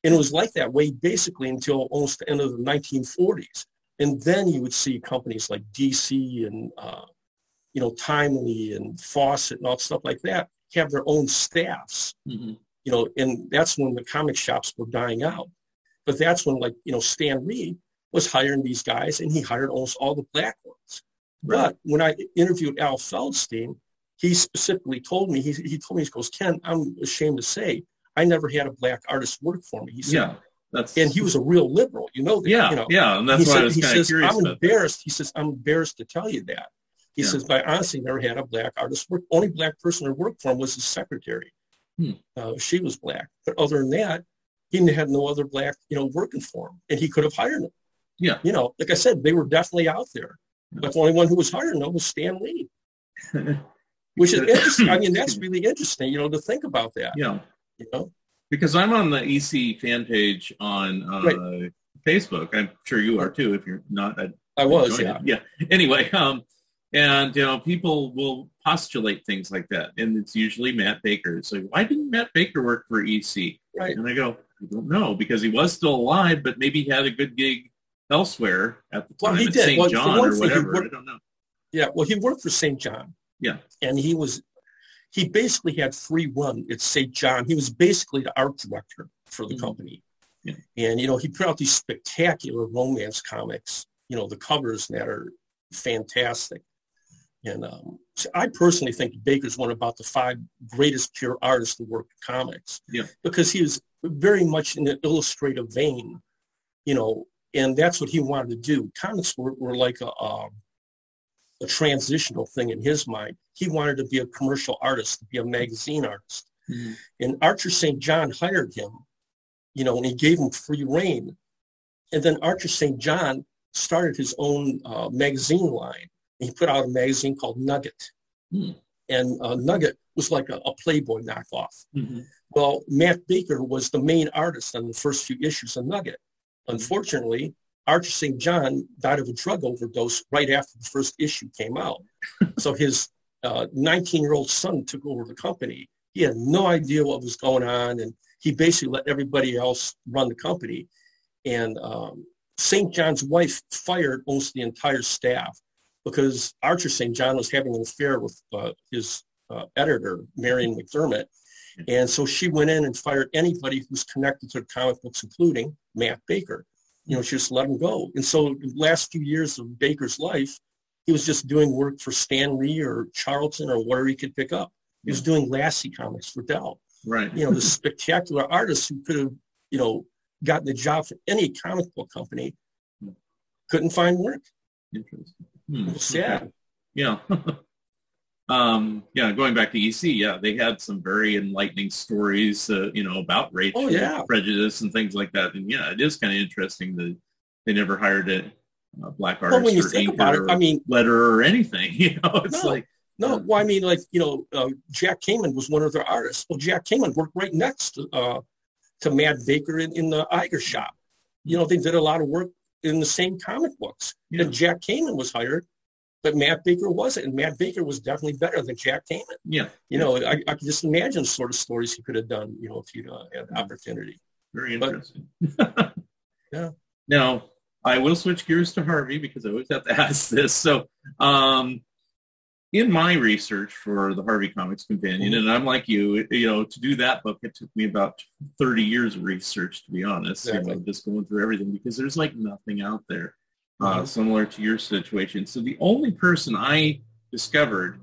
And it was like that way basically until almost the end of the 1940s. And then you would see companies like DC and, uh, you know, Timely and Fawcett and all stuff like that have their own staffs Mhm. you know, and that's when the comic shops were dying out. But that's when, like, you know, Stan Lee was hiring these guys, and he hired almost all the black ones. But when I interviewed Al Feldstein, he specifically told me, he, he told me, he goes, Ken, I'm ashamed to say, I never had a black artist work for me. He said, Yeah. That's and he was a real liberal. You know that. yeah, You know. yeah, and that's he why said, I was he kind of says, curious I'm about. that. embarrassed. He says, I'm embarrassed to tell you that. He Yeah. says, but I honestly never had a black artist work. Only black person who worked for him was his secretary. Hmm. Uh, she was black. But other than that, he had no other black, you know, working for him. And he could have hired them. Yeah. You know, like I said, they were definitely out there. But the only one who was hiring them was Stan Lee, which is interesting. I mean, that's really interesting, you know, to think about that. yeah, You know? Because I'm on the EC fan page on uh, Right. Facebook. I'm sure you are too. If you're not, I'd I was, yeah. it. yeah. Anyway, um, and you know, people will postulate things like that, and it's usually Matt Baker. So why didn't Matt Baker work for EC? Right. And I go, I don't know, because he was still alive, but maybe he had a good gig elsewhere at the Well, time he at did. St. Well, John or he whatever. I don't know. Yeah, well, he worked for St. John. Yeah. And he was, he basically had free run at St. John. He was basically the art director for the Mhm. company. Yeah. And, you know, he put out these spectacular romance comics, you know, the covers that are fantastic. And um, so I personally think Baker's one of about the five greatest pure artists to work in comics. Yeah. Because he was very much in the illustrative vein, you know, and that's what he wanted to do. Comics were, were like a, um, a transitional thing in his mind. He wanted to be a commercial artist, to be a magazine artist. Mhm. And Archer St. John hired him, you know, and he gave him free reign. And then Archer St. John started his own uh, magazine line. He put out a magazine called Nugget. Hmm. And uh, Nugget was like a, a Playboy knockoff. Mhm. Well, Matt Baker was the main artist on the first few issues of Nugget. Unfortunately, Archer St. John died of a drug overdose right after the first issue came out. so his 19-year-old son took over the company. He had no idea what was going on, and he basically let everybody else run the company. And um, St. John's wife fired almost the entire staff because Archer St. John was having an affair with uh, his uh, editor, Marion McDermott. And so she went in and fired anybody who's connected to the comic books, including Matt Baker. You know, she just let him go. And so the last few years of Baker's life, he was just doing work for Stan Lee or Charlton or whatever he could pick up. He was doing Lassie comics for Dell. Right. You know, the spectacular artists who could have, you know, gotten a job for any comic book company couldn't find work. Interesting. Hmm. Sad. Yeah. um, yeah, going back to EC, yeah, they had some very enlightening stories, uh, you know, about race, Oh, yeah. prejudice, and things like that. And yeah, it is kind of interesting that they never hired a, a black artist you or think about it, or I mean, letter or anything. You know, it's No. like No, well, I mean, like you know, uh, Jack Kamen was one of their artists. Well, Jack Kamen worked right next to, uh, to Matt Baker in, in the Iger shop. You know, they did a lot of work in the same comic books. Yeah. And Jack Kamen was hired, but Matt Baker wasn't. And Matt Baker was definitely better than Jack Kamen. yeah, You know, I, I can just imagine the sort of stories he could have done. You know, if he'd uh, had the opportunity. very But- interesting. Yeah. Now, I will switch gears to Harvey because I always have to ask this. So, um, in my research for the Harvey Comics Companion, Mm-hmm. and I'm like you, you know, to do that book, it took me about 30 years of research, to be honest, you know, Exactly. just going through everything because there's like nothing out there uh, Mhm. similar to your situation. So the only person I discovered,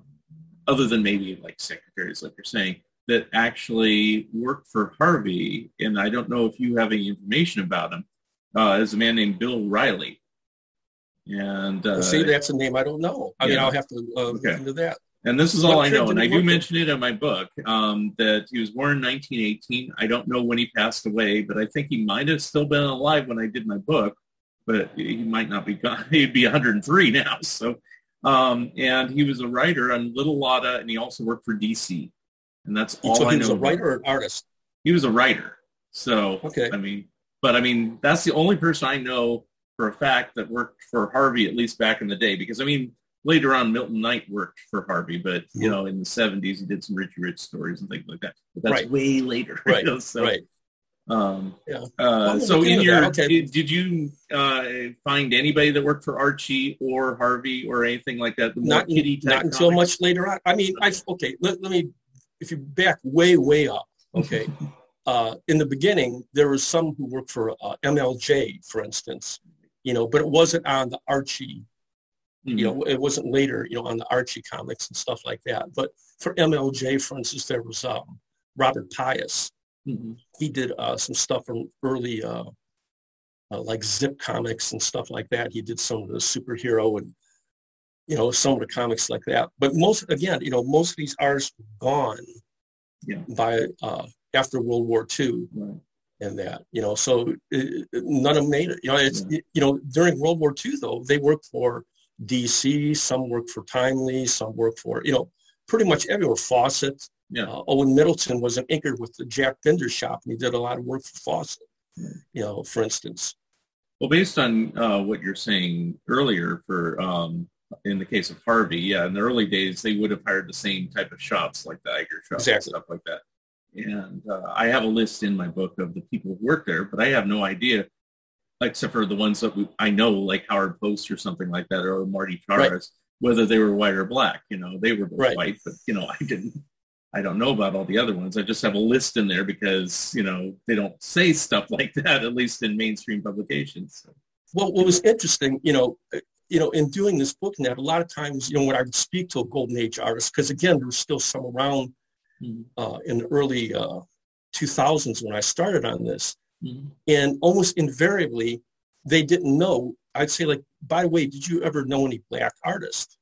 other than maybe like secretaries, like you're saying, that actually worked for Harvey, and I don't know if you have any information about him, uh, is a man named Bill Riley. And uh, See, that's a name I don't know. I mean. I'll have to uh, look into that. and this is all What I know, and I do mention it in my book um, that he was born in 1918. I don't know when he passed away, but I think he might have still been alive when I did my book, but he might not be. gone. He'd be 103 now. So, um, and he was a writer on Little Lotta, and he also worked for DC, and that's all so I he know. was a writer or an artist. He was a writer. So, Okay. I mean, but I mean, that's the only person I know for a fact that worked for Harvey, at least back in the day. Because I mean, later on, Milton Knight worked for Harvey, but you know, in the '70s, he did some Richie Rich stories and things like that. But that's Right. way later, you Right. know, so, right. Um, Yeah. uh, so in your, okay. did, did you uh, find anybody that worked for Archie or Harvey or anything like that? Not, kitty type not until much later on. I mean, I okay. Let, let me, if you back way, way up, okay. uh, in the beginning, there was some who worked for uh, MLJ, for instance, you know, but it wasn't on the Archie. Mhm. You know, it wasn't later, you know, on the Archie comics and stuff like that. But for MLJ, for instance, there was um, Robert Pious, Mhm. He did uh, some stuff from early, uh, uh, like Zip comics and stuff like that. He did some of the superhero and, you know, some of the comics like that. But most, again, you know, most of these artists were gone Yeah. by uh, after World War II Right. and that, you know, so uh, none of them made it. You know, it's, you know, during World War II, though, they worked for DC, some worked for Timely, some worked for, you know, pretty much everywhere. Fawcett, Yeah. uh, Owen Middleton was an inker with the Jack Binder shop, and he did a lot of work for Fawcett, you know, for instance. Well, based on uh, what you're saying earlier, for um, in the case of Harvey, yeah, in the early days they would have hired the same type of shops like the Iger shop and stuff like that. And uh, I have a list in my book of the people who worked there, but I have no idea, except for the ones that we, I know, like Howard Post or something like that, or Marty Taras, Right. whether they were white or black. You know, they were both Right. white, but you know, I didn't. I don't know about all the other ones. I just have a list in there because you know they don't say stuff like that, at least in mainstream publications. So. Well, what was interesting, you know, you know, in doing this book, and that a lot of times, you know, when I would speak to a golden age artist, because again, there was still some around Mhm. uh, in the early uh, 2000s when I started on this, Mhm. and almost invariably, they didn't know. I'd say, like, by the way, did you ever know any black artists?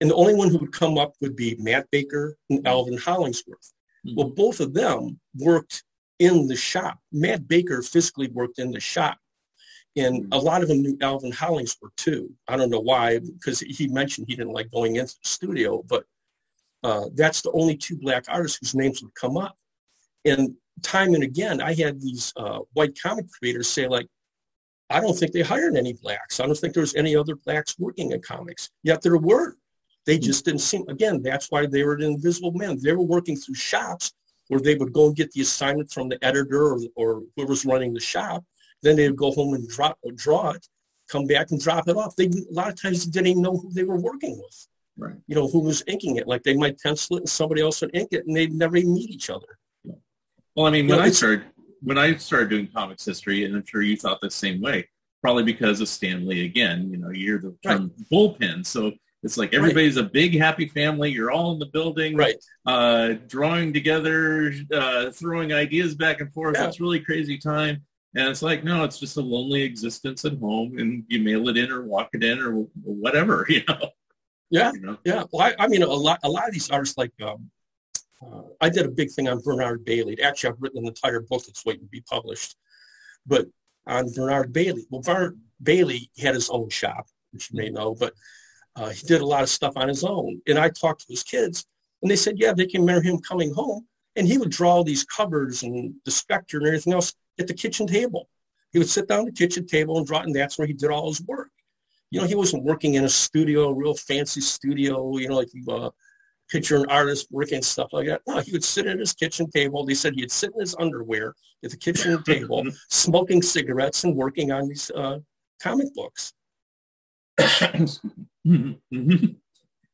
And the only one who would come up would be Matt Baker and Alvin Hollingsworth. Well, both of them worked in the shop. Matt Baker physically worked in the shop. And a lot of them knew Alvin Hollingsworth too. I don't know why, because he mentioned he didn't like going into the studio, but uh, that's the only two black artists whose names would come up. And time and again, I had these uh, white comic creators say like, I don't think they hired any blacks. I don't think there was any other blacks working in comics. Yet there were. They just didn't seem, again, that's why they were the invisible men. They were working through shops where they would go and get the assignment from the editor or, or whoever's running the shop. Then they would go home and drop, draw it, come back and drop it off. They, a lot of times didn't even know who they were working with, Right. you know, who was inking it. Like they might pencil it and somebody else would ink it and they'd never even meet each other. Well, I mean, You when know, I started when I started doing comics history, and I'm sure you thought the same way, probably because of Stan Lee again. You know, you hear the term bullpen, so it's like everybody's a big happy family. You're all in the building, Right. uh, drawing together, uh, throwing ideas back and forth. Yeah. It's really crazy time. And it's like, no, it's just a lonely existence at home, and you mail it in or walk it in or whatever, you know. Yeah. You know? Yeah, well, I, I mean, a lot, a lot of these artists, like, um, uh, I did a big thing on Bernard Baily. Actually, I've written an entire book that's waiting to be published. But on Bernard Baily, well, Bernard Baily had his own shop, which you may know, but uh, he did a lot of stuff on his own. And I talked to his kids, and they said, yeah, they can remember him coming home, and he would draw these covers and the specter and everything else at the kitchen table. He would sit down at the kitchen table and draw, and that's where he did all his work you know, he wasn't working in a studio, a real fancy studio, you know, like you uh, picture an artist working and stuff like that. No, he would sit at his kitchen table. They said he'd sit in his underwear at the kitchen table, smoking cigarettes and working on these uh, comic books. Mhm.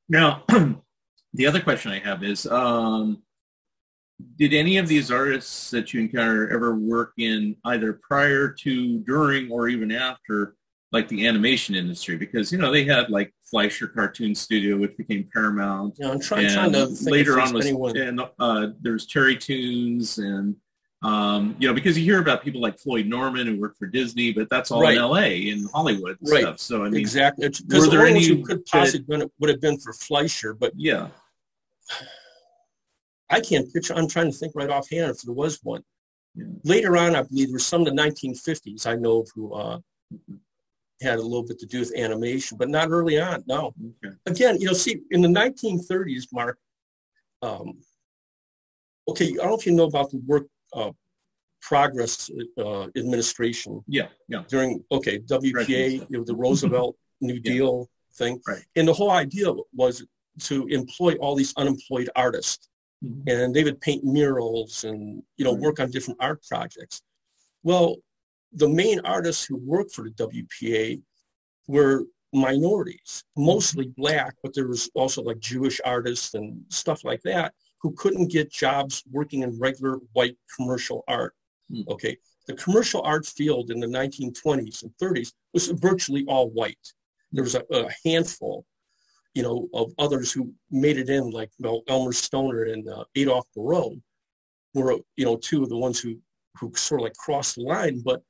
Now, the other question I have is, um, did any of these artists that you encounter ever work in either prior to, during, or even after, like the animation industry? Because you know they had like Fleischer Cartoon Studio, which became Paramount. Know, I'm trying, and trying to think later on was anyone. and uh, there's Terrytoons and um, you know because you hear about people like Floyd Norman who worked for Disney, but that's all Right. in L.A. in Hollywood Right. stuff. So I mean, exactly. were there any who could possibly been, would have been for Fleischer, but yeah. I can't picture. I'm trying to think right offhand if there was one. Yeah. Later on, I believe there were some in the 1950s I know of who uh, had a little bit to do with animation, but not early on. No. Okay. Again, you know, see, in the 1930s, Mark. Um, okay, I don't know if you know about the work uh, progress uh, administration Yeah. Yeah. during okay WPA, you know, the Roosevelt New Yeah. Deal thing, Right. and the whole idea was to employ all these unemployed artists, Mhm. and they would paint murals and you know Right. work on different art projects. Well, the main artists who worked for the WPA were minorities, mostly black, but there was also like Jewish artists and stuff like that who couldn't get jobs working in regular white commercial art. Hmm. Okay, the commercial art field in the 1920s and 30s was virtually all white. There was a, a handful, you know, of others who made it in, like well, Elmer Stoner and uh, Adolph Barreaux. were, you know, two of the ones who, who sort of like crossed the line, but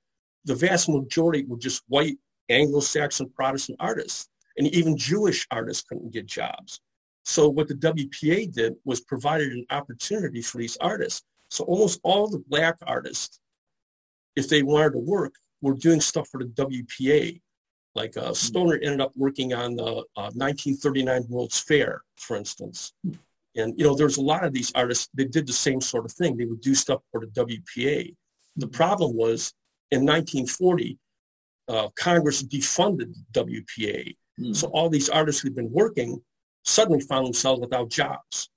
the vast majority were just white Anglo-Saxon Protestant artists. And even Jewish artists couldn't get jobs. So what the WPA did was provided an opportunity for these artists. So almost all the black artists, if they wanted to work, were doing stuff for the WPA. Like uh, Stoner ended up working on the uh, 1939 World's Fair, for instance. And, you know, there's a lot of these artists that did the same sort of thing. They would do stuff for the WPA. The problem was in 1940, uh, Congress defunded WPA. Mm. So all these artists who'd been working suddenly found themselves without jobs.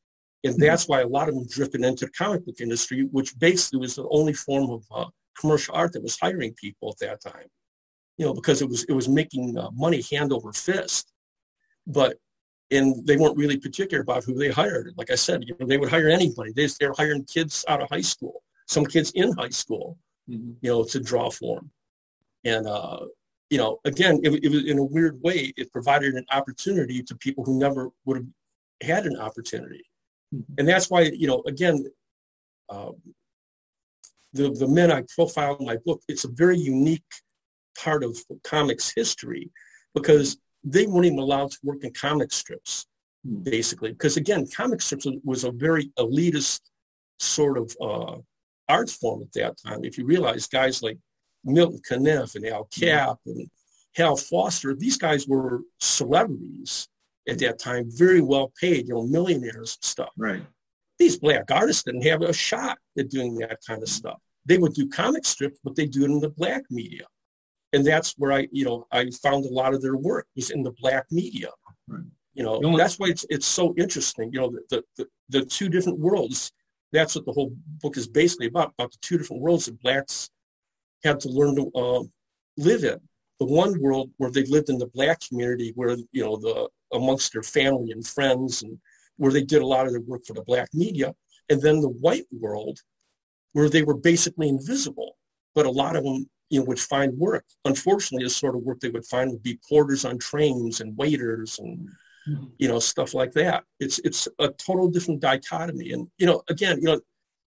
And that's why a lot of them drifted into the comic book industry, which basically was the only form of uh, commercial art that was hiring people at that time. You know, because it was it was making uh, money hand over fist. But and they weren't really particular about who they hired. Like I said, you know, they would hire anybody. They, they were hiring kids out of high school, some kids in high school, Mhm. you know, to draw for them. And, uh, you know, again, it, it was in a weird way, it provided an opportunity to people who never would have had an opportunity. Mhm. And that's why, you know, again, um, the, the men I profile in my book, it's a very unique part of comics history because they weren't even allowed to work in comic strips, Hmm. basically. Because again, comic strips was- was a very elitist sort of uh, art form at that time. If you realize guys like Milton Caniff and Al Capp and Hal Foster, these guys were celebrities at that time, very well paid, you know, millionaires and stuff. Right. These black artists didn't have a shot at doing that kind of stuff. They would do comic strips, but they do it in the black media. And that's where I, you know, I found a lot of their work was in the black media. Right. You know, The only- that's why it's it's so interesting. You know, the the the two different worlds. That's what the whole book is basically about. About the two different worlds of blacks had to learn to uh, live in. The one world where they lived in the black community, where you know the amongst their family and friends, and where they did a lot of their work for the black media, and then the white world, where they were basically invisible. But a lot of them, you know, would find work. Unfortunately, the sort of work they would find would be porters on trains and waiters and you know stuff like that. It's it's a total different dichotomy. And you know, again, you know,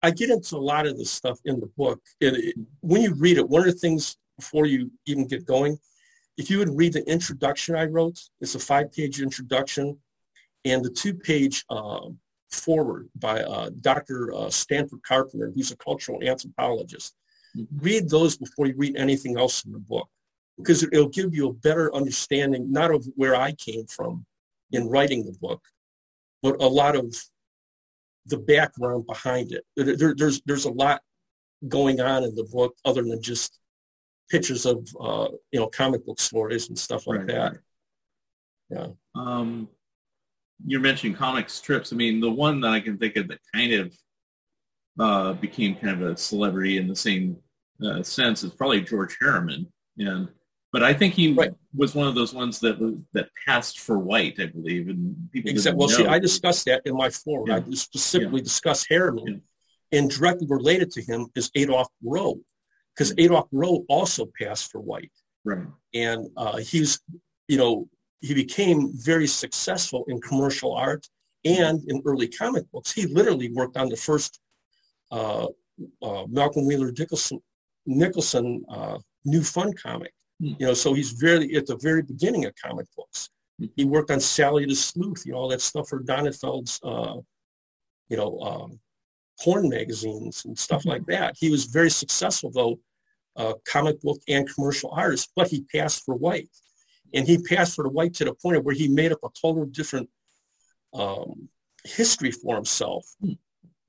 I get into a lot of this stuff in the book. And it, when you read it, one of the things before you even get going, if you would read the introduction I wrote, it's a five-page introduction, and the two-page um, forward by uh, Dr. Uh, Stanford Carpenter, who's a cultural anthropologist. Read those before you read anything else in the book, because it'll give you a better understanding not of where I came from in writing the book, but a lot of the background behind it. There, there- there's there's a lot going on in the book other than just pictures of uh, you know comic book stories and stuff like Right, that. Yeah. Um, you're mentioning comic strips. I mean, the one that I can think of that kind of uh, became kind of a celebrity in the same uh, sense is probably George Herriman. And but I think he Right. was one of those ones that was, that passed for white, I believe, and people Except, didn't well, see. I discussed that in my foreword. I Yeah. specifically discussed Herriman, and directly related to him is Adolf Rowe, because. Adolph Rowe also passed for white. right. and uh, he's you know he became very successful in commercial art and in early comic books he literally worked on the first uh, uh, malcolm wheeler nicholson nicholson uh, new fun comic Hmm. you know so he's very at the very beginning of comic books Hmm. he worked on sally the sleuth you know all that stuff for donenfeld's uh, you know um, porn magazines and stuff like that he was very successful though uh, comic book and commercial artist, but he passed for white. And he passed for the white to the point where he made up a total different um, history for himself, Hmm.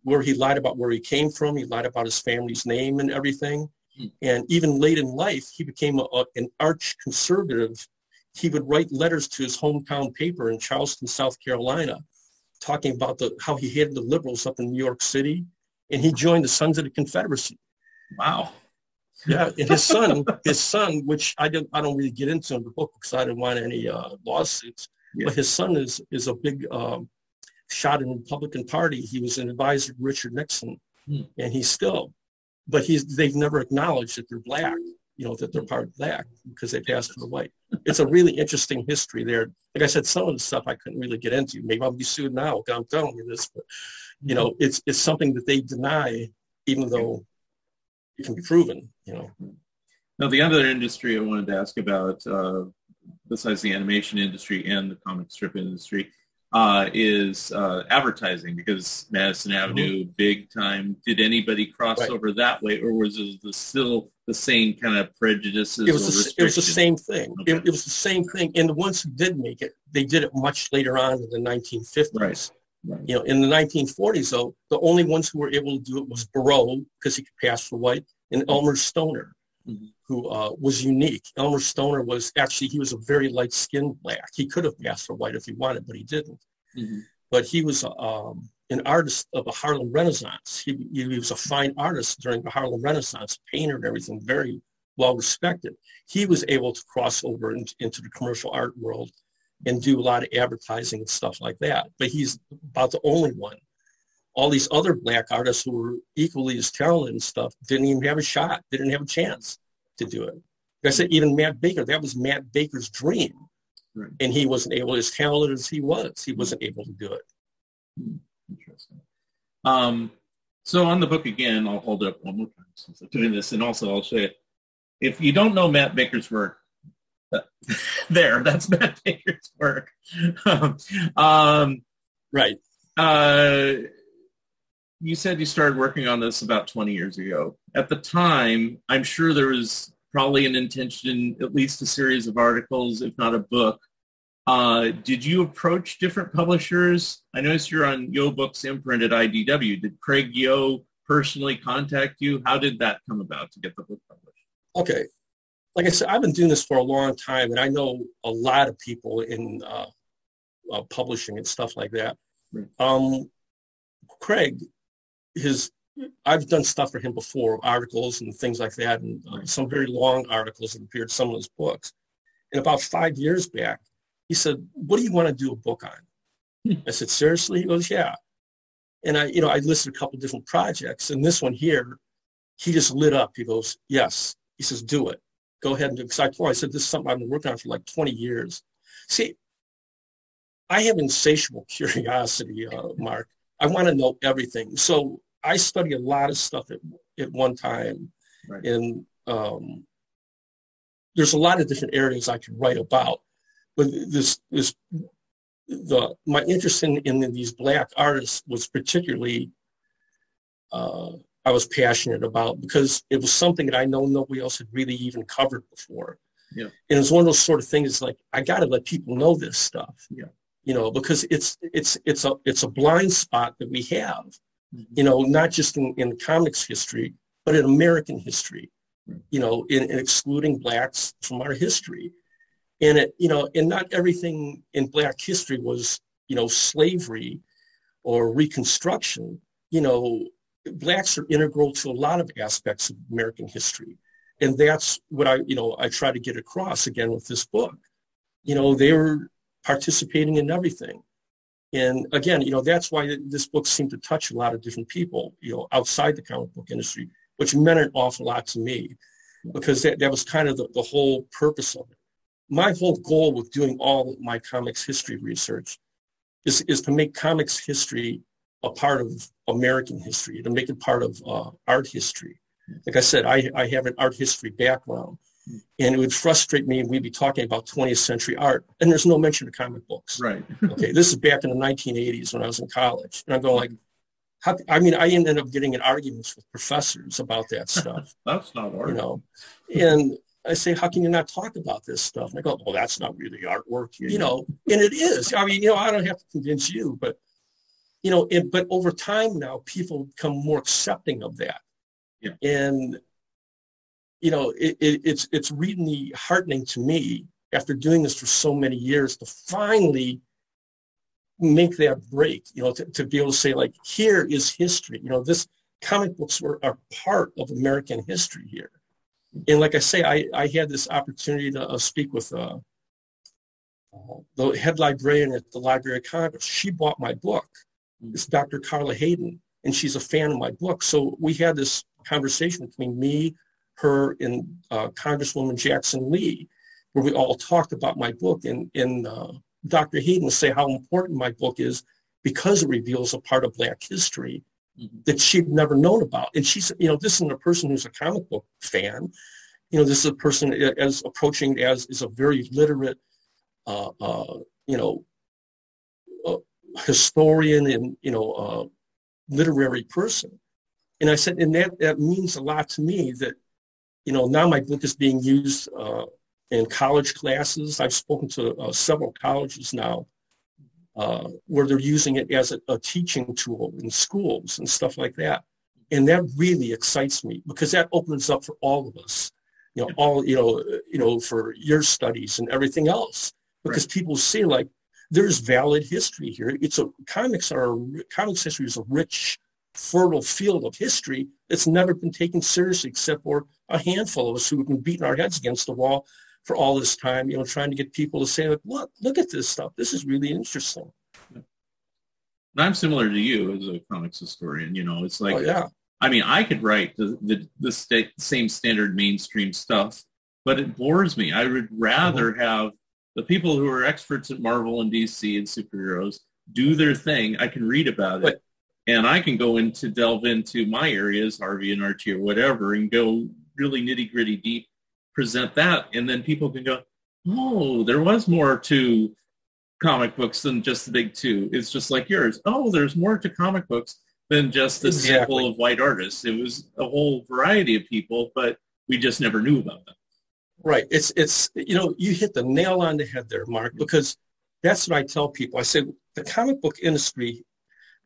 where he lied about where he came from, he lied about his family's name and everything. And even late in life, he became a, a- an arch conservative. He would write letters to his hometown paper in Charleston, South Carolina, talking about the, how he hated the liberals up in New York City. And he joined the Sons of the Confederacy. Wow. Yeah, and his son, his son, which I don't, I don't really get into in the book because I didn't want any uh, lawsuits. Yeah. But his son is is a big um, shot in the Republican Party. He was an advisor to Richard Nixon, Hmm. and he's still. But he's they've never acknowledged that they're black. You know that they're part black because they passed for the white. It's a really interesting history there. Like I said, some of the stuff I couldn't really get into. Maybe I'll be sued now. I'm telling you this, but You know, it's it's something that they deny, even though it can be proven. You know. Now, the other industry I wanted to ask about, uh, besides the animation industry and the comic strip industry, uh, is uh, advertising because Madison Avenue, big time. Did anybody cross Right. over that way, or was it the, still the same kind of prejudices? It was the, it was the same thing. It, Okay. it was the same thing. And the ones who did make it, they did it much later on in the 1950s. Right. Right. You know, in the 1940s, though, the only ones who were able to do it was Barreaux because he could pass for white, and Elmer Stoner, Mhm. Who uh, was unique. Elmer Stoner was actually he was a very light-skinned black. He could have passed for white if he wanted, but he didn't. Mhm. But he was um, an artist of the Harlem Renaissance. He, he was a fine artist during the Harlem Renaissance, painter and everything, very well respected. He was able to cross over in- into the commercial art world and do a lot of advertising and stuff like that. But he's about the only one. All these other black artists who were equally as talented and stuff didn't even have a shot, They didn't have a chance to do it. Like I said, even Matt Baker, that was Matt Baker's dream. Right. And he wasn't able, as talented as he was, he wasn't able to do it. Interesting. Um, so on the book again, I'll hold it up one more time since I'm doing this, and also I'll show you. If you don't know Matt Baker's work, there, that's Matt Baker's work. um, Right. uh, you said you started working on this about 20 years ago. At the time, I'm sure there was probably an intention, at least a series of articles, if not a book. Uh, did you approach different publishers? I noticed you're on Yoe Books imprint at IDW. Did Craig Yoe personally contact you? How did that come about to get the book published? Okay. Like I said, I've been doing this for a long time, and I know a lot of people in uh, uh, publishing and stuff like that. Right. Um, Craig, his I've done stuff for him before, articles and things like that, and uh, some very long articles that appeared in some of his books. And about five years back, he said, "What do you want to do a book on?" I said, "Seriously?" He goes, "Yeah." And I, you know, I listed a couple different projects, and this one here, he just lit up. He goes, "Yes." He says, "Do it. Go ahead and do." it." Because I told him, I said, "This is something I've been working on for like 20 years." See, I have insatiable curiosity, uh, Mark. I want to know everything. So I study a lot of stuff at, at one time. Right. And um, there's a lot of different areas I could write about. But this, this, the, my interest in, in these black artists was particularly, uh, I was passionate about because it was something that I know nobody else had really even covered before. Yeah. And it's one of those sort of things like, I got to let people know this stuff. Yeah. You know, because it's, it's, it's a, it's a blind spot that we have you know, not just in, in comics history, but in American history, you know, in, in excluding blacks from our history. And it, you know, and not everything in black history was, you know, slavery or reconstruction. You know, blacks are integral to a lot of aspects of American history. And that's what I, you know, I try to get across again with this book. You know, they were participating in everything. And again, you know, that's why this book seemed to touch a lot of different people, you know, outside the comic book industry, which meant an awful lot to me because that, that was kind of the, the whole purpose of it. My whole goal with doing all my comics history research is, is to make comics history a part of American history, to make it part of uh, art history. Like I said, I, I have an art history background. And it would frustrate me, and we'd be talking about 20th century art, and there's no mention of comic books Right. okay, this is back in the 1980s when I was in college. And I'm going like, how, I mean, I ended up getting in arguments with professors about that stuff, That's not art you know. And I say, how can you not talk about this stuff? And I go, well, that's not really artwork, you know. And it is. I mean, you know, I don't have to convince you, but, you know, it, but over time now, people become more accepting of that. Yeah. And, you know, it, it, it's, it's really heartening to me after doing this for so many years to finally make that break, you know, to, to be able to say like, here is history. You know, this comic books were are part of American history here. And like I say, I, I had this opportunity to uh, speak with uh, uh, the head librarian at the Library of Congress. She bought my book. It's Dr. Carla Hayden, and she's a fan of my book. So we had this conversation between me, her, and uh, Congresswoman Jackson Lee, where we all talked about my book. And, and uh, Dr. Hayden say how important my book is because it reveals a part of Black history Mhm. that she'd never known about. And she's, you know, this isn't a person who's a comic book fan. You know, this is a person as approaching as is a very literate, uh, uh, you know, uh, historian and you know, uh, literary person. And I said, and that that means a lot to me that, you know, now my book is being used uh, in college classes. I've spoken to uh, several colleges now uh, where they're using it as a, a teaching tool in schools and stuff like that. And that really excites me because that opens up for all of us, you know, all, you know, you know, for your studies and everything else, because people see like there's valid history here. It's a comics are comics history is a rich, fertile field of history that's never been taken seriously except for a handful of us who have been beating our heads against the wall for all this time, you know, trying to get people to say, like, look, look at this stuff. This is really interesting. And I'm similar to you as a comics historian. You know, it's like, oh, yeah. I mean, I could write the the, the sta- same standard mainstream stuff, but it bores me. I would rather Mm-hmm. have the people who are experts at Marvel and DC and superheroes do their thing. I can read about it. And I can go into delve into my areas, Harvey and Archie or whatever, and go really nitty gritty deep, present that, and then people can go, oh, there was more to comic books than just the big two. It's just like yours. Oh, there's more to comic books than just this Exactly. handful of white artists. It was a whole variety of people, but we just never knew about them. Right. It's it's you know you hit the nail on the head there, Mark, mm-hmm. because that's what I tell people. I say the comic book industry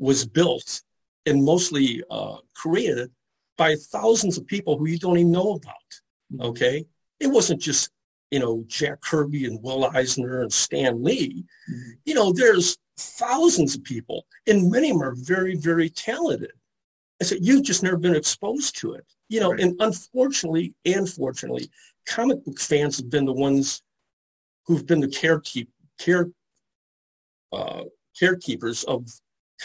was built and mostly uh, created by thousands of people who you don't even know about. Okay, it wasn't just you know Jack Kirby and Will Eisner and Stan Lee. You know, there's thousands of people, and many of them are very very talented. I said you've just never been exposed to it. You know, Right. and unfortunately and fortunately, comic book fans have been the ones who've been the carekeep, care, uh, carekeepers of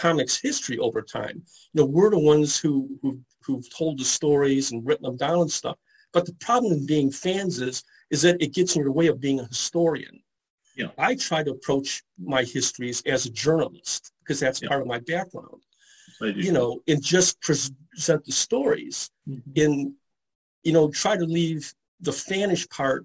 comics history over time. You know, we're the ones who, who who've told the stories and written them down and stuff. But the problem in being fans is is that it gets in your way of being a historian. Yeah. I try to approach my histories as a journalist because that's Yeah. part of my background. So I do. You know, and just present the stories Mhm. in, you know, try to leave the fanish part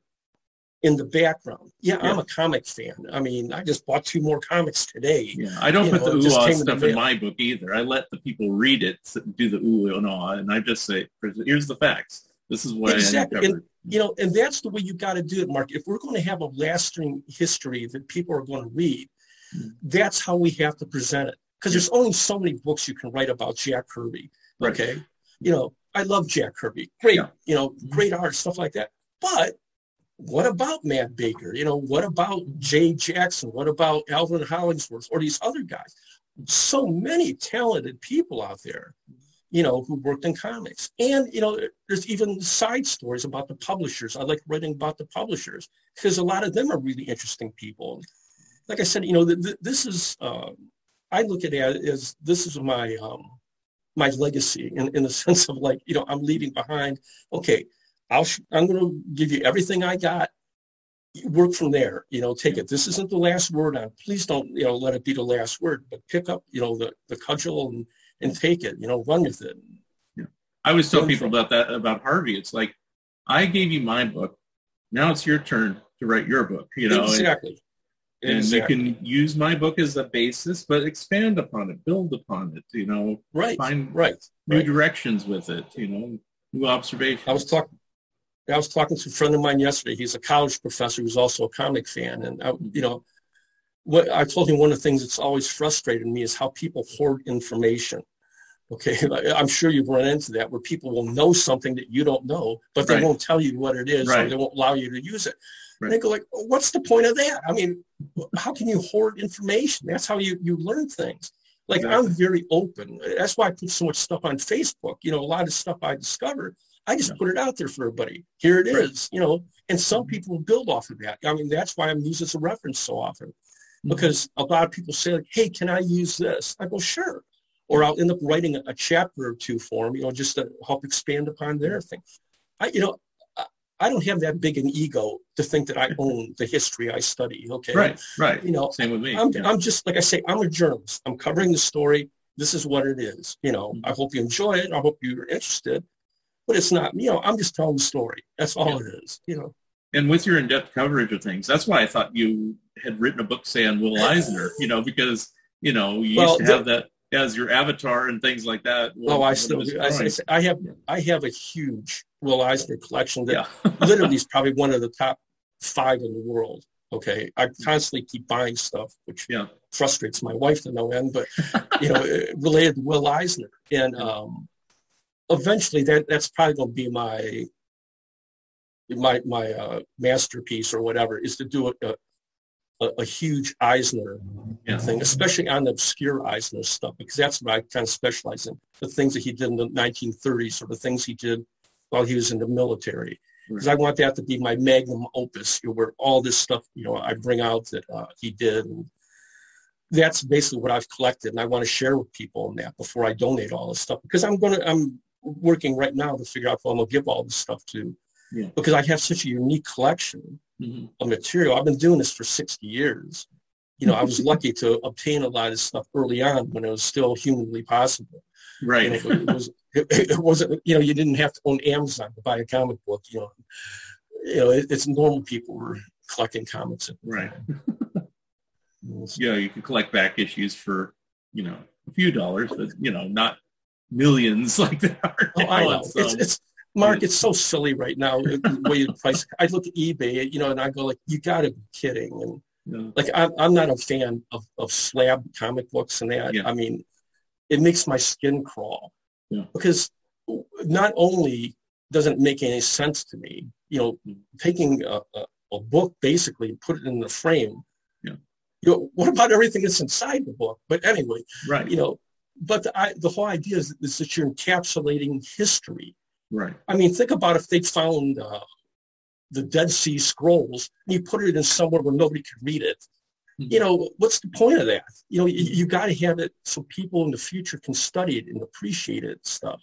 in the background. Yeah, I'm a comic fan. I mean, I just bought two more comics today. Yeah, I don't you put know, the ooh ah came the stuff in my book either. I let the people read it, do the ooh and ah, and I just say, here's the facts. This is what Exactly. I uncovered. You know, and that's the way you got to do it, Mark. If we're going to have a lasting history that people are going to read, Hmm. that's how we have to present it. Because there's only so many books you can write about Jack Kirby. Right. Okay. You know, I love Jack Kirby. Great, Yeah. you know, great art, stuff like that. But what about Matt Baker? You know, what about Jay Jackson? What about Alvin Hollingsworth or these other guys? So many talented people out there, you know, who worked in comics. And, you know, there's even side stories about the publishers. I like writing about the publishers because a lot of them are really interesting people. Like I said, you know, th- th- this is, um, I look at it as this is my, um, my legacy in, in the sense of like, you know, I'm leaving behind, okay, I'll, sh- I'm going to give you everything I got. Work from there, you know, take it. This isn't the last word on, please don't, you know, let it be the last word, but pick up, you know, the, the cudgel and, and take it, you know, run with it. Yeah. I always tell people about that about Harvey. It's like I gave you my book. Now it's your turn to write your book. You know, and, exactly. and exactly. you can use my book as a basis, but expand upon it, build upon it. You know, right, find right, new right. directions with it. You know, new observations. I was talking. I was talking to a friend of mine yesterday. He's a college professor who's also a comic fan, and I, you know, what I told him one of the things that's always frustrated me is how people hoard information. Okay, I'm sure you've run into that where people will know something that you don't know, but they Right. won't tell you what it is, or they won't allow you to use it. Right. And they go like, well, "What's the point of that? I mean, how can you hoard information? That's how you you learn things." Like I'm very open. That's why I put so much stuff on Facebook. You know, a lot of stuff I discover, I just Yeah. put it out there for everybody. Here it Right. is. You know, and some people will build off of that. I mean, that's why I'm used as a reference so often, Mm-hmm. because a lot of people say like, "Hey, can I use this?" I go, "Sure." Or I'll end up writing a, a chapter or two for them, you know, just to help expand upon their thing. I, you know, I, don't have that big an ego to think that I own the history I study. Okay. Right, right. You know, Same with me. I'm, yeah. I'm just like I say, I'm a journalist. I'm covering the story. This is what it is. You know, Mm-hmm. I hope you enjoy it. I hope you're interested. But it's not, you know, I'm just telling the story. That's all it is. You know. and with your in-depth coverage of things, that's why I thought you had written a book, say, on Will Eisner, you know, because, you know, you Well, used to have that as your avatar and things like that. Oh, I still. I, growing. I have I have a huge Will Eisner collection that yeah. literally is probably one of the top five in the world. Okay, I constantly keep buying stuff, which Yeah. frustrates my wife to no end. But you know, eh, related to Will Eisner, and um, eventually that that's probably going to be my my my uh, masterpiece or whatever is to do a, a, a huge Eisner Yeah. thing, especially on the obscure Eisner stuff, because that's what I kind of specialize in. The things that he did in the 1930s or the things he did while he was in the military. Because I want that to be my magnum opus, you know, where all this stuff, you know, I bring out that uh, he did. And that's basically what I've collected, and I want to share with people on that before I donate all this stuff. Because I'm gonna, I'm working right now to figure out who I'm gonna give all this stuff to. Yeah. Because I have such a unique collection Mhm. of material. I've been doing this for 60 years. You know, I was lucky to obtain a lot of stuff early on when it was still humanly possible. Right. know, it was it, it wasn't you know you didn't have to own Amazon to buy a comic book. You know, you know it, it's normal people were collecting comics. Right. It's- you know, you can collect back issues for, you know, a few dollars, but, you know, not millions like that. are Oh, now. I know. So- It's it's Mark. It's so silly right now. The way you price. I look at eBay, you know, and I go like, you got to be kidding. And know, like I'm, I'm not a fan of, of slab comic books and that. Yeah. I mean, it makes my skin crawl Yeah. because not only doesn't it make any sense to me, you know, Mm. taking a, a, a book basically and put it in the frame. Yeah. You know, what about everything that's inside the book? But anyway, right. you know, but the, I, the whole idea is, is that you're encapsulating history. Right. I mean, think about if they found uh, the Dead Sea Scrolls and you put it in somewhere where nobody could read it. Mhm. You know, what's the point of that? You know, you, you got to have it so people in the future can study it and appreciate it stuff.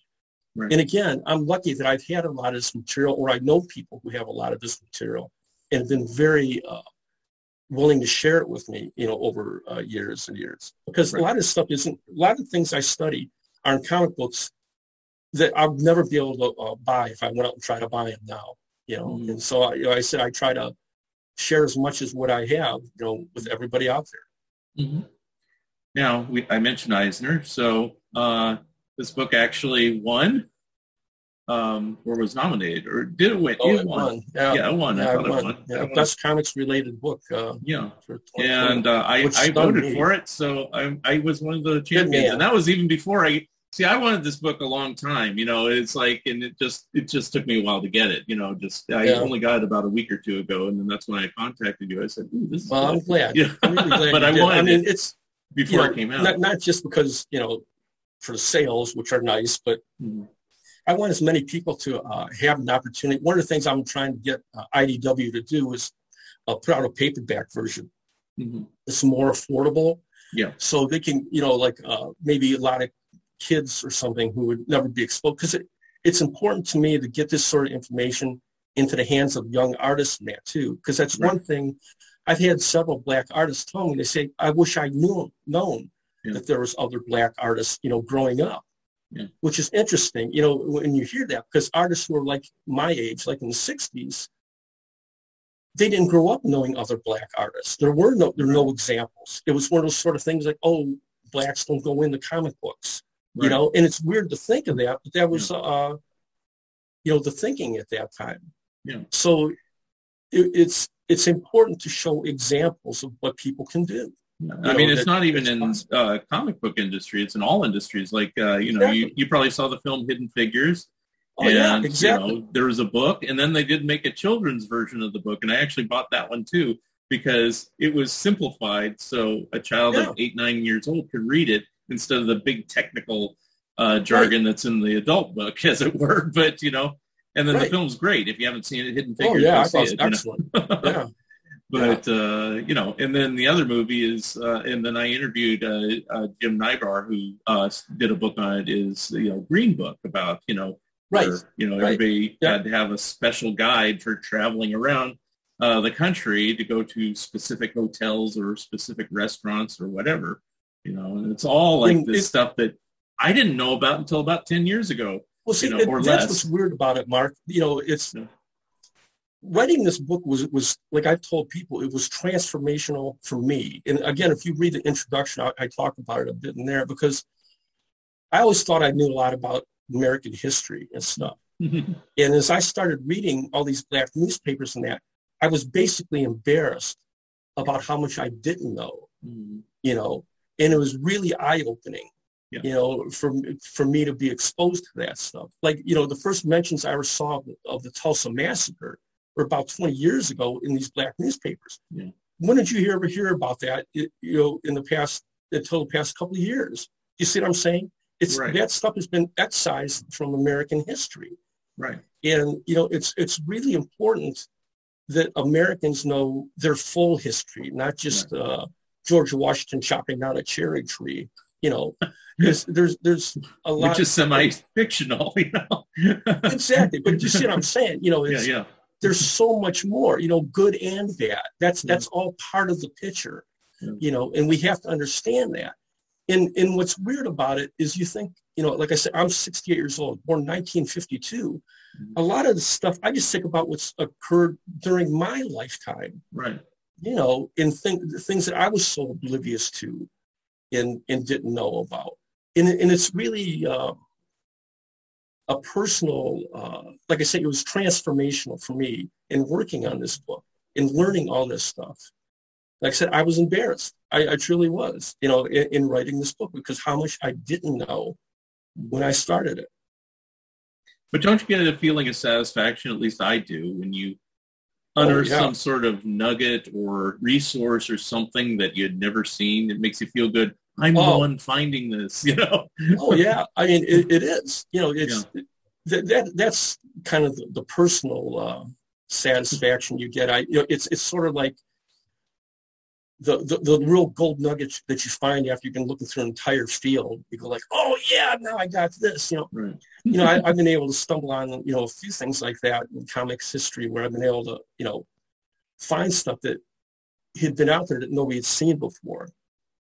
Right. And again, I'm lucky that I've had a lot of this material, or I know people who have a lot of this material and have been very uh, willing to share it with me, you know, over uh, years and years. Because Right. a lot of stuff isn't, a lot of things I study are in comic books that I'll never be able to uh, buy if I went out and try to buy them now, you know. Mhm. And so, I, you know, I said I try to share as much as what I have, you know, with everybody out there. Mhm. Now, we, I mentioned Eisner, so uh, this book actually won um, or was nominated, or did it win? Oh, it it won. won. Yeah, Yeah, it won. I Yeah, thought it it won. won. Yeah, won. best comics related book. Uh, Yeah. and uh, I, I voted me. for it, so I, I was one of the champions, and that was even before I see. I wanted this book a long time, you know. It's like, and it just it just took me a while to get it, you know. Just I Yeah. only got it about a week or two ago, and then that's when I contacted you. I said, Ooh, "This is well, I'm glad. Yeah. I'm really glad But I did. wanted I mean, it it's before you know, it came out. Not, not just because you know for the sales, which are nice, but Mhm. I want as many people to uh, have an opportunity. One of the things I'm trying to get uh, IDW to do is uh, put out a paperback version. Mhm. It's more affordable. Yeah. So they can, you know, like uh, maybe a lot of kids or something who would never be exposed. Because it, it's important to me to get this sort of information into the hands of young artists and that too. Because that's Right. one thing. I've had several black artists tell me, they say, I wish I knew known Yeah. that there was other black artists, you know, growing up. Yeah. Which is interesting, you know, when you hear that, because artists who are like my age, like in the 60s, they didn't grow up knowing other black artists. There were no there were no examples. It was one of those sort of things like, oh, blacks don't go into comic books. You know, and it's weird to think of that, but that was uh you know, the thinking at that time. Yeah. So it, it's it's important to show examples of what people can do. Yeah. you I mean, know, it's not even it's in uh, comic book industry; it's in all industries. Like uh, you know, you, Exactly. you probably saw the film Hidden Figures. Oh yeah, exactly. You know, there was a book, and then they did make a children's version of the book, and I actually bought that one too because it was simplified, so a child Yeah. of eight, nine years old could read it instead of the big technical uh, jargon that's in the adult book, as it were. But you know, and then the film's great. If you haven't seen it, Hidden Figures, oh yeah, I thought it it, you know. excellent. yeah. But uh, you know, and then the other movie is, uh, and then I interviewed uh, uh, Jim Nybar, who uh, did a book on it. Is you know Green Book about you know Right. where, you know, Right. everybody Yeah. had to have a special guide for traveling around uh, the country to go to specific hotels or specific restaurants or whatever. You know, and it's all like And this stuff that I didn't know about until about ten years ago. Well, see, you know, or that's less. what's weird about it, Mark. You know, it's Yeah. writing this book was was like I've told people, it was transformational for me. And again, if you read the introduction, I, I talk about it a bit in there because I always thought I knew a lot about American history and stuff. And as I started reading all these black newspapers and that, I was basically embarrassed about how much I didn't know Mhm. you know, and it was really eye opening, Yeah. you know, for for me to be exposed to that stuff. Like, you know, the first mentions I ever saw of, of the Tulsa massacre were about 20 years ago in these black newspapers. Yeah. When did you hear, ever hear about that? it- you know, in the past until the past couple of years. You see what I'm saying? It's Right. that stuff has been excised from American history Right. and you know it's it's really important that Americans know their full history, not just uh, George Washington chopping down a cherry tree. You know, there's there's there's a lot. Which is semi-fictional, you know. exactly, but you see what I'm saying? You know, yeah, it's, yeah. there's so much more. You know, good and bad. That's Yeah. that's all part of the picture. Yeah. You know, and we have to understand that. And and what's weird about it is you think you know, like I said, I'm 68 years old, born 1952. Mhm. A lot of the stuff I just think about what's occurred during my lifetime. Right. You know, in things that I was so oblivious to and and didn't know about. And, and it's really uh, a personal, uh, like I said, it was transformational for me in working on this book and learning all this stuff. Like I said, I was embarrassed. I, I truly was, you know, in, in writing this book because how much I didn't know when I started it. But don't you get a feeling of satisfaction, at least I do, when you Oh, yeah. some sort of nugget or resource or something that you had never seen? It makes you feel good. I'm the Oh. one finding this, you know? oh yeah i mean it, it is you know it's that, that that's kind of the, the personal uh, satisfaction you get i you know it's it's sort of like the, the the real gold nuggets that you find after you've been looking through an entire field. You go like oh yeah now i got this you know? Right. you know I, i've been able to stumble on you know a few things like that in comics history where i've been able to you know find stuff that had been out there that nobody had seen before.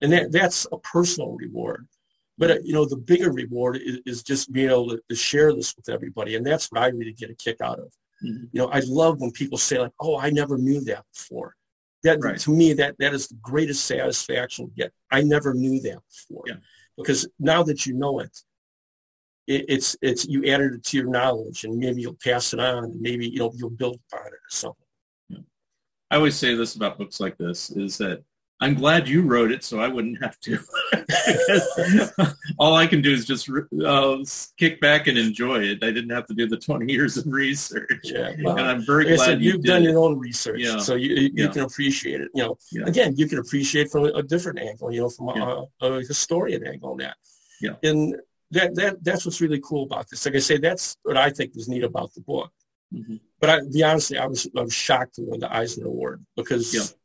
And that that's a personal reward. But uh, you know the bigger reward is, is just being able to, to share this with everybody. And that's what i really get a kick out of. Mhm. you know i love when people say like oh i never knew that before that Right. to me that that is the greatest satisfaction to get i never knew that before Yeah. because now that you know it, it it's it's you added it to your knowledge and maybe you'll pass it on and maybe you know you'll build upon it or something I always say this about books like this is that I'm glad you wrote it so I wouldn't have to. All I can do is just uh, kick back and enjoy it. I didn't have to do the 20 years of research. yeah and I'm very like glad said, you you've done it. your own research, Yeah. so you you Yeah. can appreciate it. You know, Yeah. again, you can appreciate from a different angle. You know, from a, a historian angle on that. Yeah. And that that that's what's really cool about this. Like I say, that's what I think was neat about the book. Mhm. But I, be honestly, I was I was shocked to win the Eisner Award because.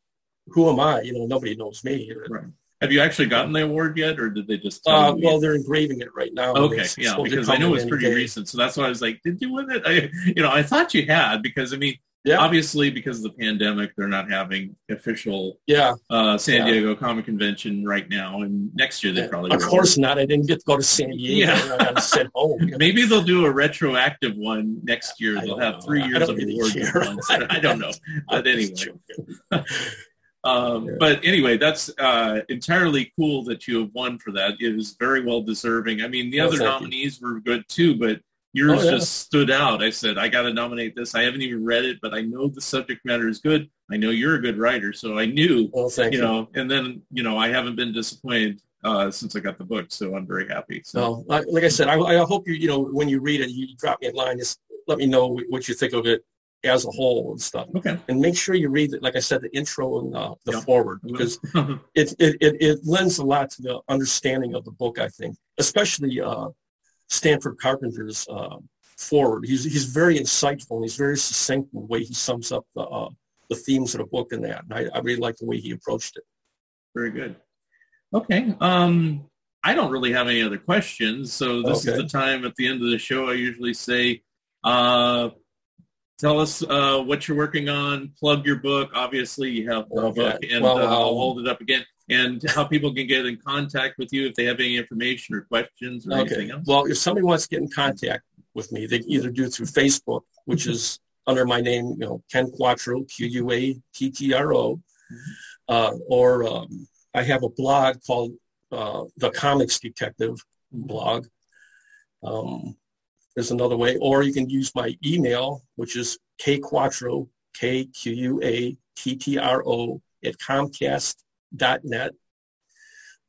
Who am I? You know, nobody knows me. Right. Have you actually gotten the award yet, or did they just Uh, well, they're engraving it right now. Okay, yeah, because I know it's pretty day. recent, so that's why I was like, "Did you win it?" I, you know, I thought you had because I mean, Yeah. obviously because of the pandemic, they're not having official Yeah, uh, San Yeah. Diego Comic Convention right now, and next year they probably of will. course not. I didn't get to go to San Diego. Yeah. I got home. Maybe they'll do a retroactive one next year. I They'll have know. three years of awards. I don't know, but anyway. Um, Yeah. But anyway, that's uh, entirely cool that you have won for that. It is very well deserving. I mean, the Oh, other thank you. nominees were good too, but yours Oh, yeah. just stood out. I said, I got to nominate this. I haven't even read it, but I know the subject matter is good. I know you're a good writer, so I knew, Well, thank you you. know. And then, you know, I haven't been disappointed uh, since I got the book, so I'm very happy. So like, like I said, I, I hope you, you know, when you read it, you drop me a line. Just let me know what you think of it as a whole and stuff. okay. And make sure you read like I said, the intro and uh, the Yeah. foreword, because it, it, it, it lends a lot to the understanding of the book, I think, especially uh, Stanford Carpenter's uh, foreword. He's, he's very insightful and he's very succinct in the way he sums up the, uh, the themes of the book and that. And I, I really like the way he approached it. Very good. Okay. Um, I don't really have any other questions. So this Okay. is the time at the end of the show. I usually say, uh, tell us uh, what you're working on. Plug your book. Obviously, you have a Okay. book, and Well, uh, I'll um, hold it up again. And how people can get in contact with you if they have any information or questions or Okay. anything else. Well, if somebody wants to get in contact with me, they can either do it through Facebook, which is under my name, you know, Ken Quattro, Q-U-A-T-T-R-O, uh, or um, I have a blog called uh, The Comics Detective blog. Um, there's another way, or you can use my email, which is kquattro, K-Q-U-A-T-T-R-O, at comcast.net.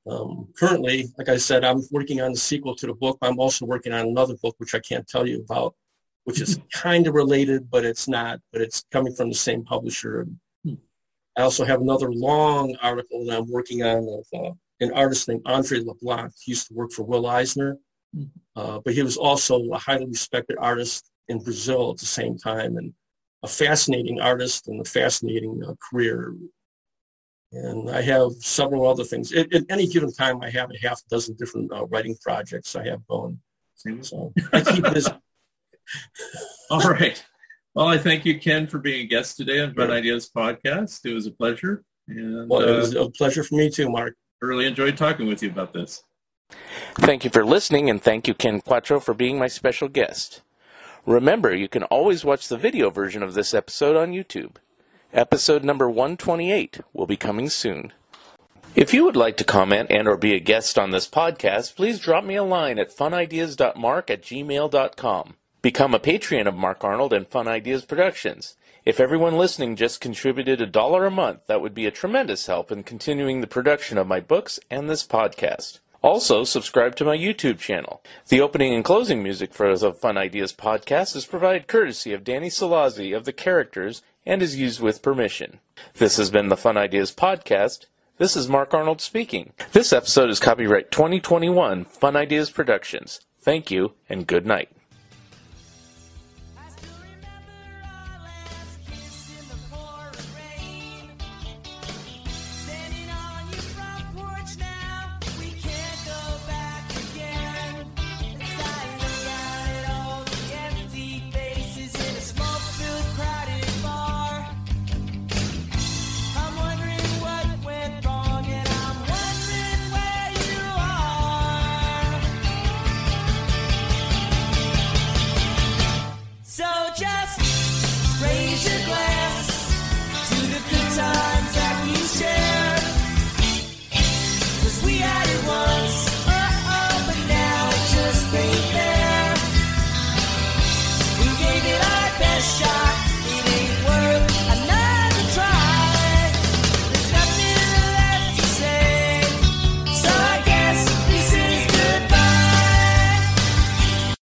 Um, currently, like I said, I'm working on the sequel to the book. I'm also working on another book, which I can't tell you about, which is kind of related, but it's not, but it's coming from the same publisher. I also have another long article that I'm working on of uh, an artist named Andre LeBlanc. He used to work for Will Eisner, uh, but he was also a highly respected artist in Brazil at the same time and a fascinating artist and a fascinating uh, career. And I have several other things. At, at any given time, I have a half dozen different uh, writing projects I have going. Same as- So I keep busy. All right. Well, I thank you, Ken, for being a guest today on Fun Ideas Podcast. It was a pleasure. And Well, it uh, was a pleasure for me too, Mark. I really enjoyed talking with you about this. Thank you for listening, and thank you, Ken Quattro, for being my special guest. Remember, you can always watch the video version of this episode on YouTube. Episode number 128 will be coming soon. If you would like to comment and or be a guest on this podcast, please drop me a line at funideas.mark at gmail.com. Become a patron of Mark Arnold and Fun Ideas Productions. If everyone listening just contributed a dollar a month, that would be a tremendous help in continuing the production of my books and this podcast. Also, subscribe to my YouTube channel. The opening and closing music for the Fun Ideas podcast is provided courtesy of Danny Salazzi of The Characters and is used with permission. This has been the Fun Ideas podcast. This is Mark Arnold speaking. This episode is copyright 2021 Fun Ideas Productions. Thank you and good night.